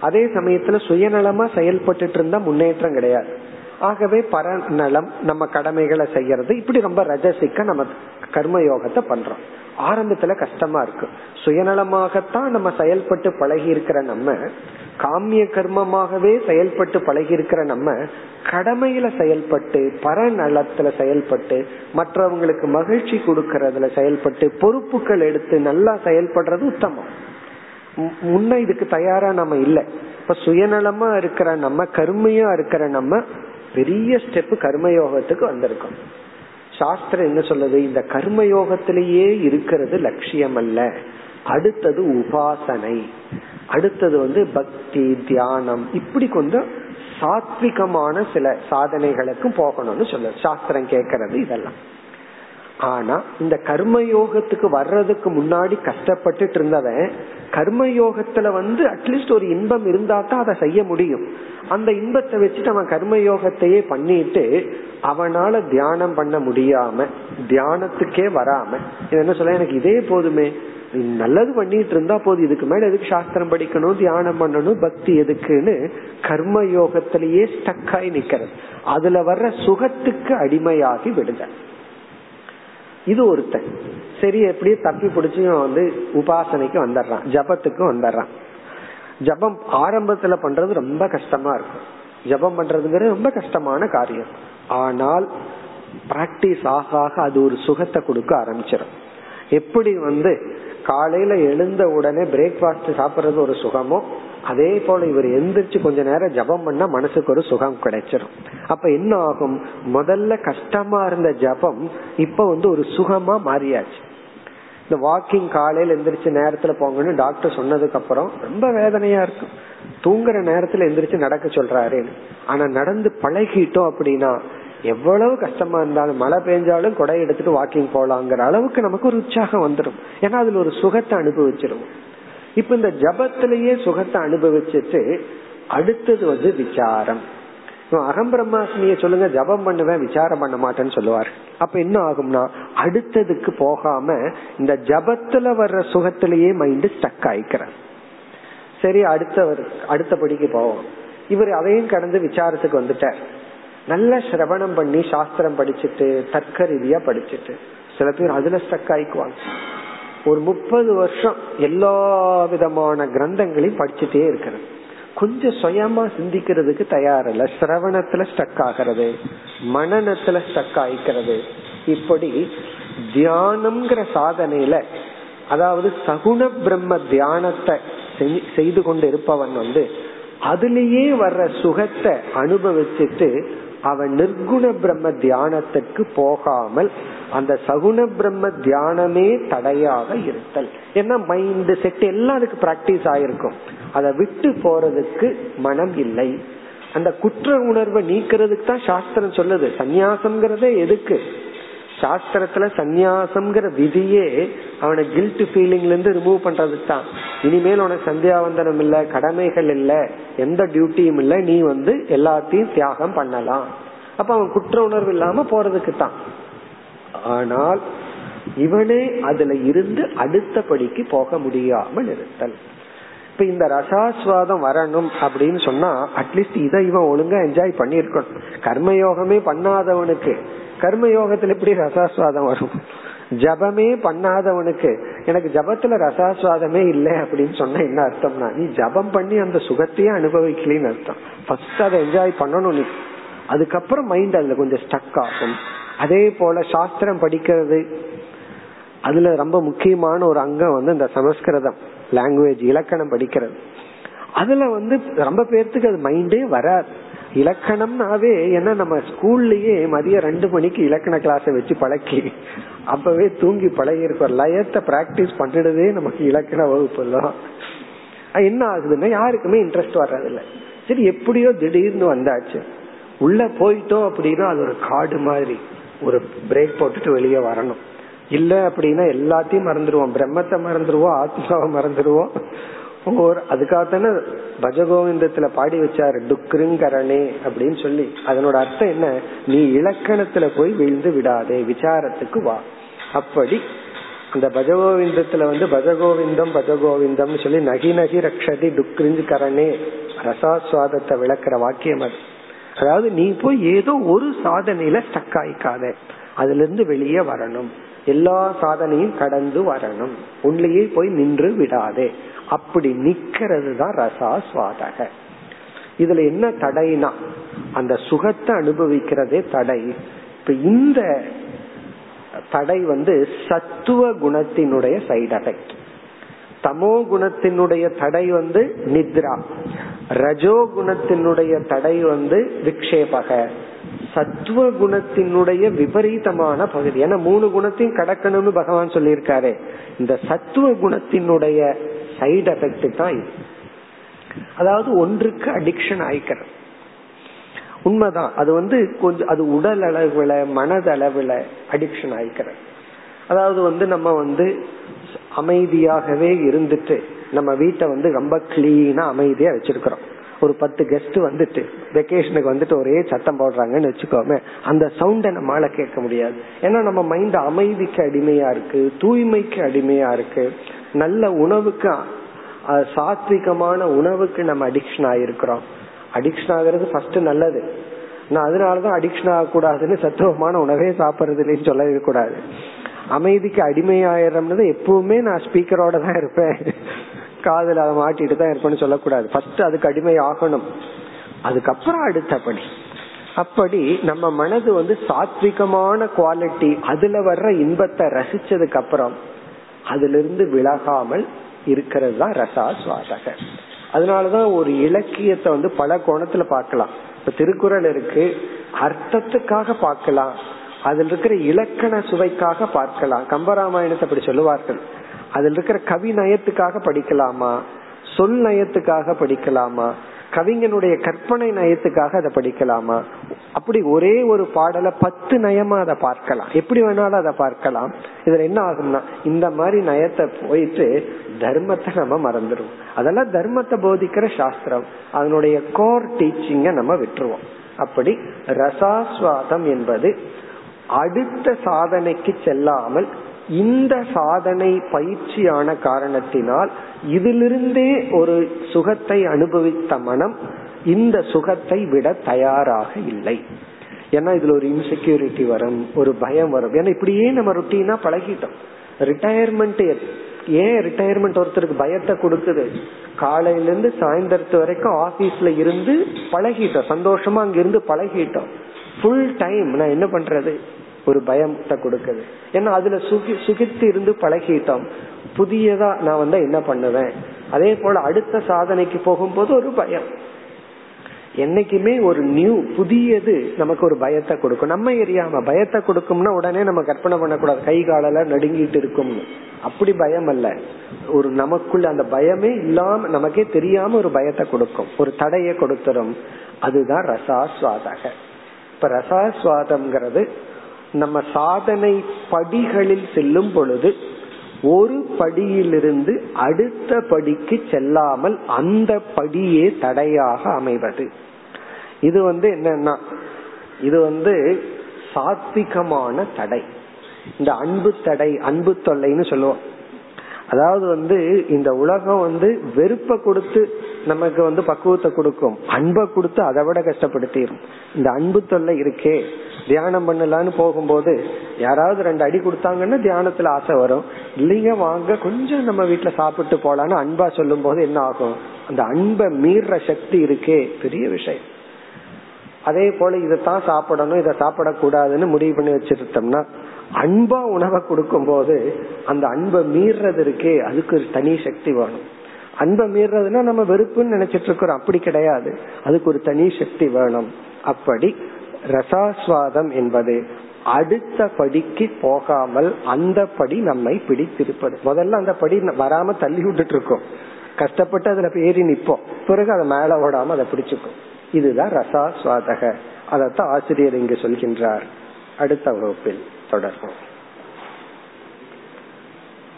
Speaker 1: அதே சமயத்துல சுயநலமா செயல்பட்டு இருந்தா முன்னேற்றம் கிடையாது. ஆகவே பரநலம் நம்ம கடமைகளை செய்யறது இப்படி ரொம்ப ரஜசிக்க நம்ம கர்ம யோகத்தை பண்றோம். ஆரம்பத்துல கஷ்டமா இருக்கு. சுயநலமாகத்தான் நம்ம செயல்பட்டு பழகி இருக்கிற நம்ம காமிய கர்மமாகவே செயல்பட்டு பழகி இருக்கிற நம்ம கடமையில செயல்பட்டு பரநலத்துல செயல்பட்டு மற்றவங்களுக்கு மகிழ்ச்சி கொடுக்கறதுல செயல்பட்டு பொறுப்புகள் எடுத்து நல்லா செயல்படுறது உத்தமம். முன்ன இதுக்கு தயாரா நம்ம இல்லை. இப்ப சுயநலமா இருக்கிற நம்ம கருமையா இருக்கிற நம்ம பெரிய ஸ்டெப் கர்மயோகத்துக்கு வந்திருக்கும். சாஸ்திரம் என்ன சொல்லுது? இந்த கர்மயோகத்திலேயே இருக்கிறது லட்சியம் அல்ல அடுத்தது உபாசனை. அடுத்தது வந்து பக்தி தியானம். இப்படி கொஞ்சம் சாத்விகமான சில சாதனைகளுக்கும் போகணும்னு சொல்ல சாஸ்திரம் கேட்கறது இதெல்லாம். ஆனா இந்த கர்மயோகத்துக்கு வர்றதுக்கு முன்னாடி கஷ்டப்பட்டுட்டு இருந்தவன் கர்மயோகத்துல வந்து அட்லீஸ்ட் ஒரு இன்பம் இருந்தா தான் அதை செய்ய முடியும். அந்த இன்பத்தை வச்சுட்டு அவன் கர்மயோகத்தையே பண்ணிட்டு அவனால தியானம் பண்ண முடியாம தியானத்துக்கே வராம என்ன சொல்ல எனக்கு இதே போதுமே. நல்லது பண்ணிட்டு இருந்தா போதும் இதுக்கு மேல எதுக்கு சாஸ்திரம் படிக்கணும் தியானம் பண்ணணும் பக்தி எதுக்குன்னு கர்ம யோகத்திலேயே ஸ்டக்காய் நிக்கிறது. அதுல வர்ற சுகத்துக்கு அடிமையாகி விடுதல். இது ஒருத்தன். சரி எப்படியே தப்பி பிடிச்சி வந்து உபாசனைக்கு வந்துடுறான் ஜபத்துக்கும் வந்துடுறான். ஜபம் ஆரம்பத்துல பண்றது ரொம்ப கஷ்டமா இருக்கும். ஜபம் பண்றதுங்கிறது ரொம்ப கஷ்டமான காரியம். ஆனால் பிராக்டிஸ் ஆக ஆக அது ஒரு சுகத்தை கொடுக்க ஆரம்பிச்சிடும் எப்படி வந்து காலையில எழுந்த உடனே பிரேக்ஃபாஸ்ட் சாப்பிடுறது ஒரு சுகமோ? அதே போல இவர் எந்திரிச்சு கொஞ்ச நேரம் ஜபம் பண்ணா மனசுக்கு ஒரு சுகம் கிடைச்சிடும் அப்ப என்ன ஆகும்? முதல்ல கஷ்டமா இருந்த ஜபம் இப்ப வந்து ஒரு சுகமா மாறியாச்சு. இந்த வாக்கிங் காலையில எந்திரிச்சு நேரத்துல போங்கன்னு டாக்டர் சொன்னதுக்கு அப்புறம் ரொம்ப வேதனையா இருக்கும். தூங்குற நேரத்துல எந்திரிச்சு நடக்க சொல்றாரு. ஆனா நடந்து பழகிட்டோம் அப்படின்னா எவ்வளவு கஷ்டமா இருந்தாலும் மழை பெஞ்சாலும் கொடை எடுத்துட்டு வாக்கிங் போலாங்கிற அளவுக்கு நமக்கு ஒரு உற்சாகம் வந்துடும் ஏன்னா அதுல ஒரு சுகத்தை அனுபவிச்சிருவோம். இப்ப இந்த ஜபத்திலேயே சுகத்தை அனுபவிச்சுட்டு அடுத்தது வந்து விசாரம். அகம் பிரம்மாஸ்மிய சொல்லுங்க ஜபம் பண்ணுவேன் விசாரம் பண்ண மாட்டேன்னு சொல்லுவார். அப்ப என்ன ஆகும்னா அடுத்ததுக்கு போகாம இந்த ஜபத்துல வர்ற சுகத்திலேயே மைண்ட் ஸ்டக் ஆயிக்கிறார். சரி அடுத்தவர் அடுத்த படிக்கு போவோம். இவர் அதையும் கடந்து விசாரத்துக்கு வந்துட்டார். நல்ல சிரவணம் பண்ணி சாஸ்திரம் படிச்சுட்டு தர்க்க ரீதியா படிச்சுட்டு. சில பேர் அதுல ஸ்டக் ஆயிக்குவாங்க. ஒரு முப்பது வருஷம் எல்லா விதமான கிரந்தங்களையும் படிச்சுட்டே இருக்கிறது. கொஞ்சம் சுயமா சிந்திக்கிறதுக்கு தயாரில்ல. சிரவணத்துல ஸ்டக் ஆகிறது. மனநத்துல ஸ்டக் ஆயிக்கிறது. இப்படி தியானம்ங்கிற சாதனையில அதாவது சகுண பிரம்ம தியானத்தை செய்து கொண்டு இருப்பவன் வந்து அதுலேயே வர்ற சுகத்தை அனுபவிச்சுட்டு அவன் நிர்குண பிரம்ம தியானத்துக்கு போகாமல் அந்த சகுண பிரம்ம தியானமே தடையாக இருத்தல். ஏன்னா மைண்ட் செட் எல்லாம் அதுக்கு பிராக்டிஸ் ஆயிருக்கும். அதை விட்டு போறதுக்கு மனம் இல்லை. அந்த குற்ற உணர்வை நீக்கிறதுக்கு தான் சாஸ்திரம் சொல்லுது. சந்நியாசம்ங்கிறதே எதுக்கு? சாஸ்திரத்துல சந்நியாசம்ங்கிற விதியே அவனை கில்ட் ஃபீலிங்ல இருந்து ரிமூவ் பண்றதுக்கு தான் இனிமேல் உனக்கு சந்தியாவந்தனம் இல்ல கடமைகள் இல்ல எந்த டியூட்டியும் இல்ல நீ வந்து எல்லாத்தையும் தியாகம் பண்ணலாம். அப்ப அவன் குற்ற உணர்வு இல்லாம போறதுக்கு தான் ஆனால் இவனே அதுல இருந்து அடுத்த படிக்கு போக முடியாமல் இருத்தல். இப்ப இந்த ரசாஸ்வாதம் வரணும் அப்படின்னு சொன்னா அட்லீஸ்ட் இதை இவன் ஒழுங்கா என்ஜாய் பண்ணிருக்கணும் கர்மயோகமே பண்ணாதவனுக்கு. கர்மயோகத்துல எப்படி ரசாஸ்வாதம் வரும்? ஜபமே பண்ணாதவனுக்கு. எனக்கு ஜபத்துல ரசாஸ்வாதமே இல்லை அப்படின்னு சொன்ன என்ன அர்த்தம்னா நீ ஜபம் பண்ணி அந்த சுகத்தையே அனுபவிக்கலன்னு அர்த்தம். ஃபர்ஸ்ட் அதை என்ஜாய் பண்ணணும் நீ. அதுக்கப்புறம் மைண்ட் அதுல கொஞ்சம் ஸ்டக் ஆகும். அதே போல சாஸ்திரம் படிக்கிறது அதுல ரொம்ப முக்கியமான ஒரு அங்கம் வந்து இந்த சமஸ்கிருதம் லாங்குவேஜ் இலக்கணம் படிக்கிறது. அதுல வந்து ரொம்ப பேர்த்துக்கு அது மைண்டே வராது. இலக்கணம்னாவே ஏன்னா நம்ம ஸ்கூல்லயே மதியம் ரெண்டு மணிக்கு இலக்கண கிளாஸ் வச்சு பழக்கி அப்பவே தூங்கி பழகி லயத்தை பிராக்டிஸ் பண்ணிடுதே நமக்கு இலக்கண வகுப்பு தான் என்ன ஆகுதுன்னா யாருக்குமே இன்ட்ரெஸ்ட் வர்றதில்ல. சரி எப்படியோ திடீர்னு வந்தாச்சு. உள்ள போயிட்டோம் அப்படின்னா அது ஒரு காடு மாதிரி. ஒரு பிரேக் போட்டுட்டு வெளியே வரணும். இல்ல அப்படின்னா எல்லாத்தையும் மறந்துடுவோம். பிரம்மத்தை மறந்துடுவோம் ஆத்மாவை மறந்துடுவோம். ஒரு அதுக்காகத்தானே பஜகோவிந்தத்துல பாடி வச்சாரு டுக்ருங்கரணே அப்படின்னு சொல்லி. அதனோட அர்த்தம் என்ன? நீ இலக்கணத்துல போய் விழுந்து விடாதே விசாரத்துக்கு வா. அப்படி அந்த பஜகோவிந்தத்துல வந்து பஜகோவிந்தம் பஜகோவிந்தம் சொல்லி நகி நகி ரக்ஷதி டுக்ரிஞ்சு கரணே ரசாஸ்வாதத்தை விளக்குற வாக்கியம் அது. அதாவது நீ போய் ஏதோ ஒரு சாதனையில ஸ்டக் ஆயிக்காத. அதுல இருந்து வெளியே வரணும். எல்லா சாதனையும் கடந்து வரணும். உன்னையே போய் நின்று விடாதே. அப்படி நிக்கிறது தான் ரசாஸ்வாதக. இதுல என்ன தடைனா அந்த சுகத்தை அனுபவிக்கிறதே தடை. இப்ப இந்த தடை வந்து சத்துவ குணத்தினுடைய சைடு எஃபெக்ட் தமோ குணத்தினுடைய தடை வந்து நித்ரா. ரஜோ குணத்தினுடைய தடை வந்து விக்ஷேபக. சத்துவ குணத்தினுடைய விபரீதமான பகுதி. ஏன்னா மூணு குணத்தையும் கடக்கணும்னு பகவான் சொல்லியிருக்காரு. இந்த சத்துவ குணத்தினுடைய சைடு எஃபெக்ட் தான் இது. அதாவது ஒன்றுக்கு அடிக்ஷன் ஆயிக்கிறது உண்மைதான். அது வந்து கொஞ்சம் அது உடல் அளவுல மனதளவுல அடிக்ஷன் ஆயிக்கிறது அதாவது வந்து நம்ம வந்து அமைதியாகவே இருந்துட்டு நம்ம வீட்டை வந்து ரொம்ப கிளீனா அமைதியா வச்சிருக்கிறோம். ஒரு பத்து கெஸ்ட் வந்துட்டு வெக்கேஷனுக்கு வந்துட்டு ஒரே சத்தம் போடுறாங்கன்னு வச்சுக்கோமே அந்த சவுண்டை நம்மளால கேட்க முடியாது. ஏன்னா நம்ம மைண்ட் அமைதிக்கு அடிமையா இருக்கு தூய்மைக்கு அடிமையா இருக்கு. நல்ல உணவுக்கு சாத்விகமான உணவுக்கு நம்ம அடிக்ஷன் ஆயிருக்கிறோம். அடிக்ஷன் ஆகுறது ஃபர்ஸ்ட் நல்லது. நான் அதனாலதான் அடிக்ஷன் ஆகக்கூடாதுன்னு சத்துவமான உணவே சாப்பிடுறது இல்லைன்னு சொல்லவே கூடாது. அமைதிக்கு அடிமையாயிரம்னது எப்பவுமே நான் ஸ்பீக்கரோட தான் இருப்பேன். காதல் அதை மாட்டிட்டு தான் இருப்பேன்னு சொல்லக்கூடாது. ஃபர்ஸ்ட் அதுக்கு அடிமை ஆகணும். அதுக்கப்புறம் அடுத்தபடி அப்படி நம்ம மனது வந்து சாத்விகமான குவாலிட்டி அதுல வர்ற இன்பத்தை ரசிச்சதுக்கு அப்புறம் அதிலிருந்து விலகாமல் இருக்கிறது தான் ரசாஸ்வாதக அதனாலதான் ஒரு இலக்கியத்தை வந்து பல கோணத்துல பார்க்கலாம். இப்ப திருக்குறள் இருக்கு அர்த்தத்துக்காக பார்க்கலாம் அதில் இருக்கிற இலக்கண சுவைக்காக பார்க்கலாம். கம்பராமாயணத்தை அப்படி சொல்லுவார்கள். அதில் இருக்கிற கவி நயத்துக்காக படிக்கலாமா? சொல் நயத்துக்காக படிக்கலாமா? கவிஞனுடைய கற்பனை நயத்துக்காக அதை படிக்கலாமா? அப்படி ஒரே ஒரு பாடலை பத்து நயமா அதை பார்க்கலாம். எப்படி வேணாலும் அதை பார்க்கலாம். இதுல என்ன ஆகும்னா இந்த மாதிரி நயத்தை போயிட்டு தர்மத்தை நம்ம மறந்துடுவோம். அதெல்லாம் தர்மத்தை போதிக்கிற சாஸ்திரம். அதனுடைய கோர் டீச்சிங்க நம்ம விட்டுருவோம். அப்படி ரசாஸ்வாதம் என்பது அடுத்த சாதனைக்கு செல்லாமல் இந்த சாதனை பயிற்சியான காரணத்தினால் இதிலிருந்தே ஒரு சுகத்தை அனுபவித்த மனம் இந்த சுகத்தை விட தயாராக இல்லை. ஏன்னா இதுல ஒரு இன்செக்யூரிட்டி வரும் ஒரு பயம் வரும். ஏன்னா இப்படியே நம்ம ருட்டீனா பழகிட்டோம். ரிட்டையர்மெண்ட் ஏன்? ரிட்டையர்மெண்ட் ஒருத்தருக்கு பயத்தை கொடுக்குது? காலையில இருந்து சாயந்தரத்து வரைக்கும் ஆபீஸ்ல இருந்து பழகிட்டோம். சந்தோஷமா அங்க இருந்து பழகிட்டோம். ஃபுல் டைம் நான் என்ன பண்றது? ஒரு பயத்தை கொடுக்குது. ஏன்னா அதுல சுகி சுகித்து இருந்து பழகிட்டோம். புதியதா நான் வந்து என்ன பண்ணுவேன்? அதே போல அடுத்த சாதனைக்கு போகும்போது ஒரு பயம். என்னைக்குமே ஒரு நியூ புதியது நமக்கு ஒரு பயத்தை கொடுக்கும். நம்ம எரியாம பயத்தை கொடுக்கும்னா உடனே நம்ம கற்பனை பண்ணக்கூடாது. கை காலெல்லாம் நடுங்கிட்டு இருக்கும். அப்படி பயம் அல்ல. ஒரு நமக்குள்ள அந்த பயமே இல்லாம நமக்கே தெரியாம ஒரு பயத்தை கொடுக்கும். ஒரு தடையை கொடுத்துரும். அதுதான் ரசாஸ்வாதக. இப்ப ரசாஸ்வாதம்ங்கிறது நம்ம சாதனை படிகளில் செல்லும் பொழுது ஒரு படியிலிருந்து அடுத்த படிக்கு செல்லாமல் அந்த படியே தடையாக அமைவது. இது வந்து என்னன்னா இது வந்து சாத்விகமான தடை. இந்த அன்பு தடை அன்பு தொல்லைன்னு சொல்லுவோம். அதாவது வந்து இந்த உலகம் வந்து வெறுப்ப கொடுத்து நமக்கு வந்து பக்குவத்தை கொடுக்கும். அன்பை கொடுத்து அதை விட கஷ்டப்படுத்திடும் இந்த அன்பு தொல்லை இருக்கே. தியானம் பண்ணலான்னு போகும்போது யாராவது ரெண்டு அடி கொடுத்தாங்கன்னா தியானத்துல ஆசை வரும். இல்லைங்க வாங்க கொஞ்சம் நம்ம வீட்டுல சாப்பிட்டு போலான்னு அன்பா சொல்லும் போது என்ன ஆகும்? அந்த அன்பை மீற சக்தி இருக்கே. பெரிய விஷயம். அதே போல இதைத்தான் சாப்பிடணும் இதை சாப்பிடக்கூடாதுன்னு முடிவு பண்ணி வச்சிருந்தோம்னா அன்பா உணவை கொடுக்கும் போது அந்த அன்பை மீறது இருக்கே. அதுக்கு ஒரு தனி சக்தி வேணும். அன்பை மீறதுன்னா நம்ம வெறுப்புன்னு நினைச்சிட்டு இருக்கிறோம். அப்படி கிடையாது. அதுக்கு ஒரு தனி சக்தி வேணும். அப்படி ரசாஸ்வாதம் என்பது அடுத்த படிக்கு போகாமல் அந்த படி நம்மை பிடித்திருப்பது. முதல்ல அந்த படி வராம தள்ளி விட்டுட்டு இருக்கோம். கஷ்டப்பட்டு அதுல ஏறி நிப்போம் பிறகு அதை மேல ஓடாம அதை பிடிச்சுக்கும். இதுதான் ரசாஸ்வாதக. அதத்தான் ஆசிரியர் இங்கு சொல்கின்றார். அடுத்த வகுப்பில் தொடர்போம்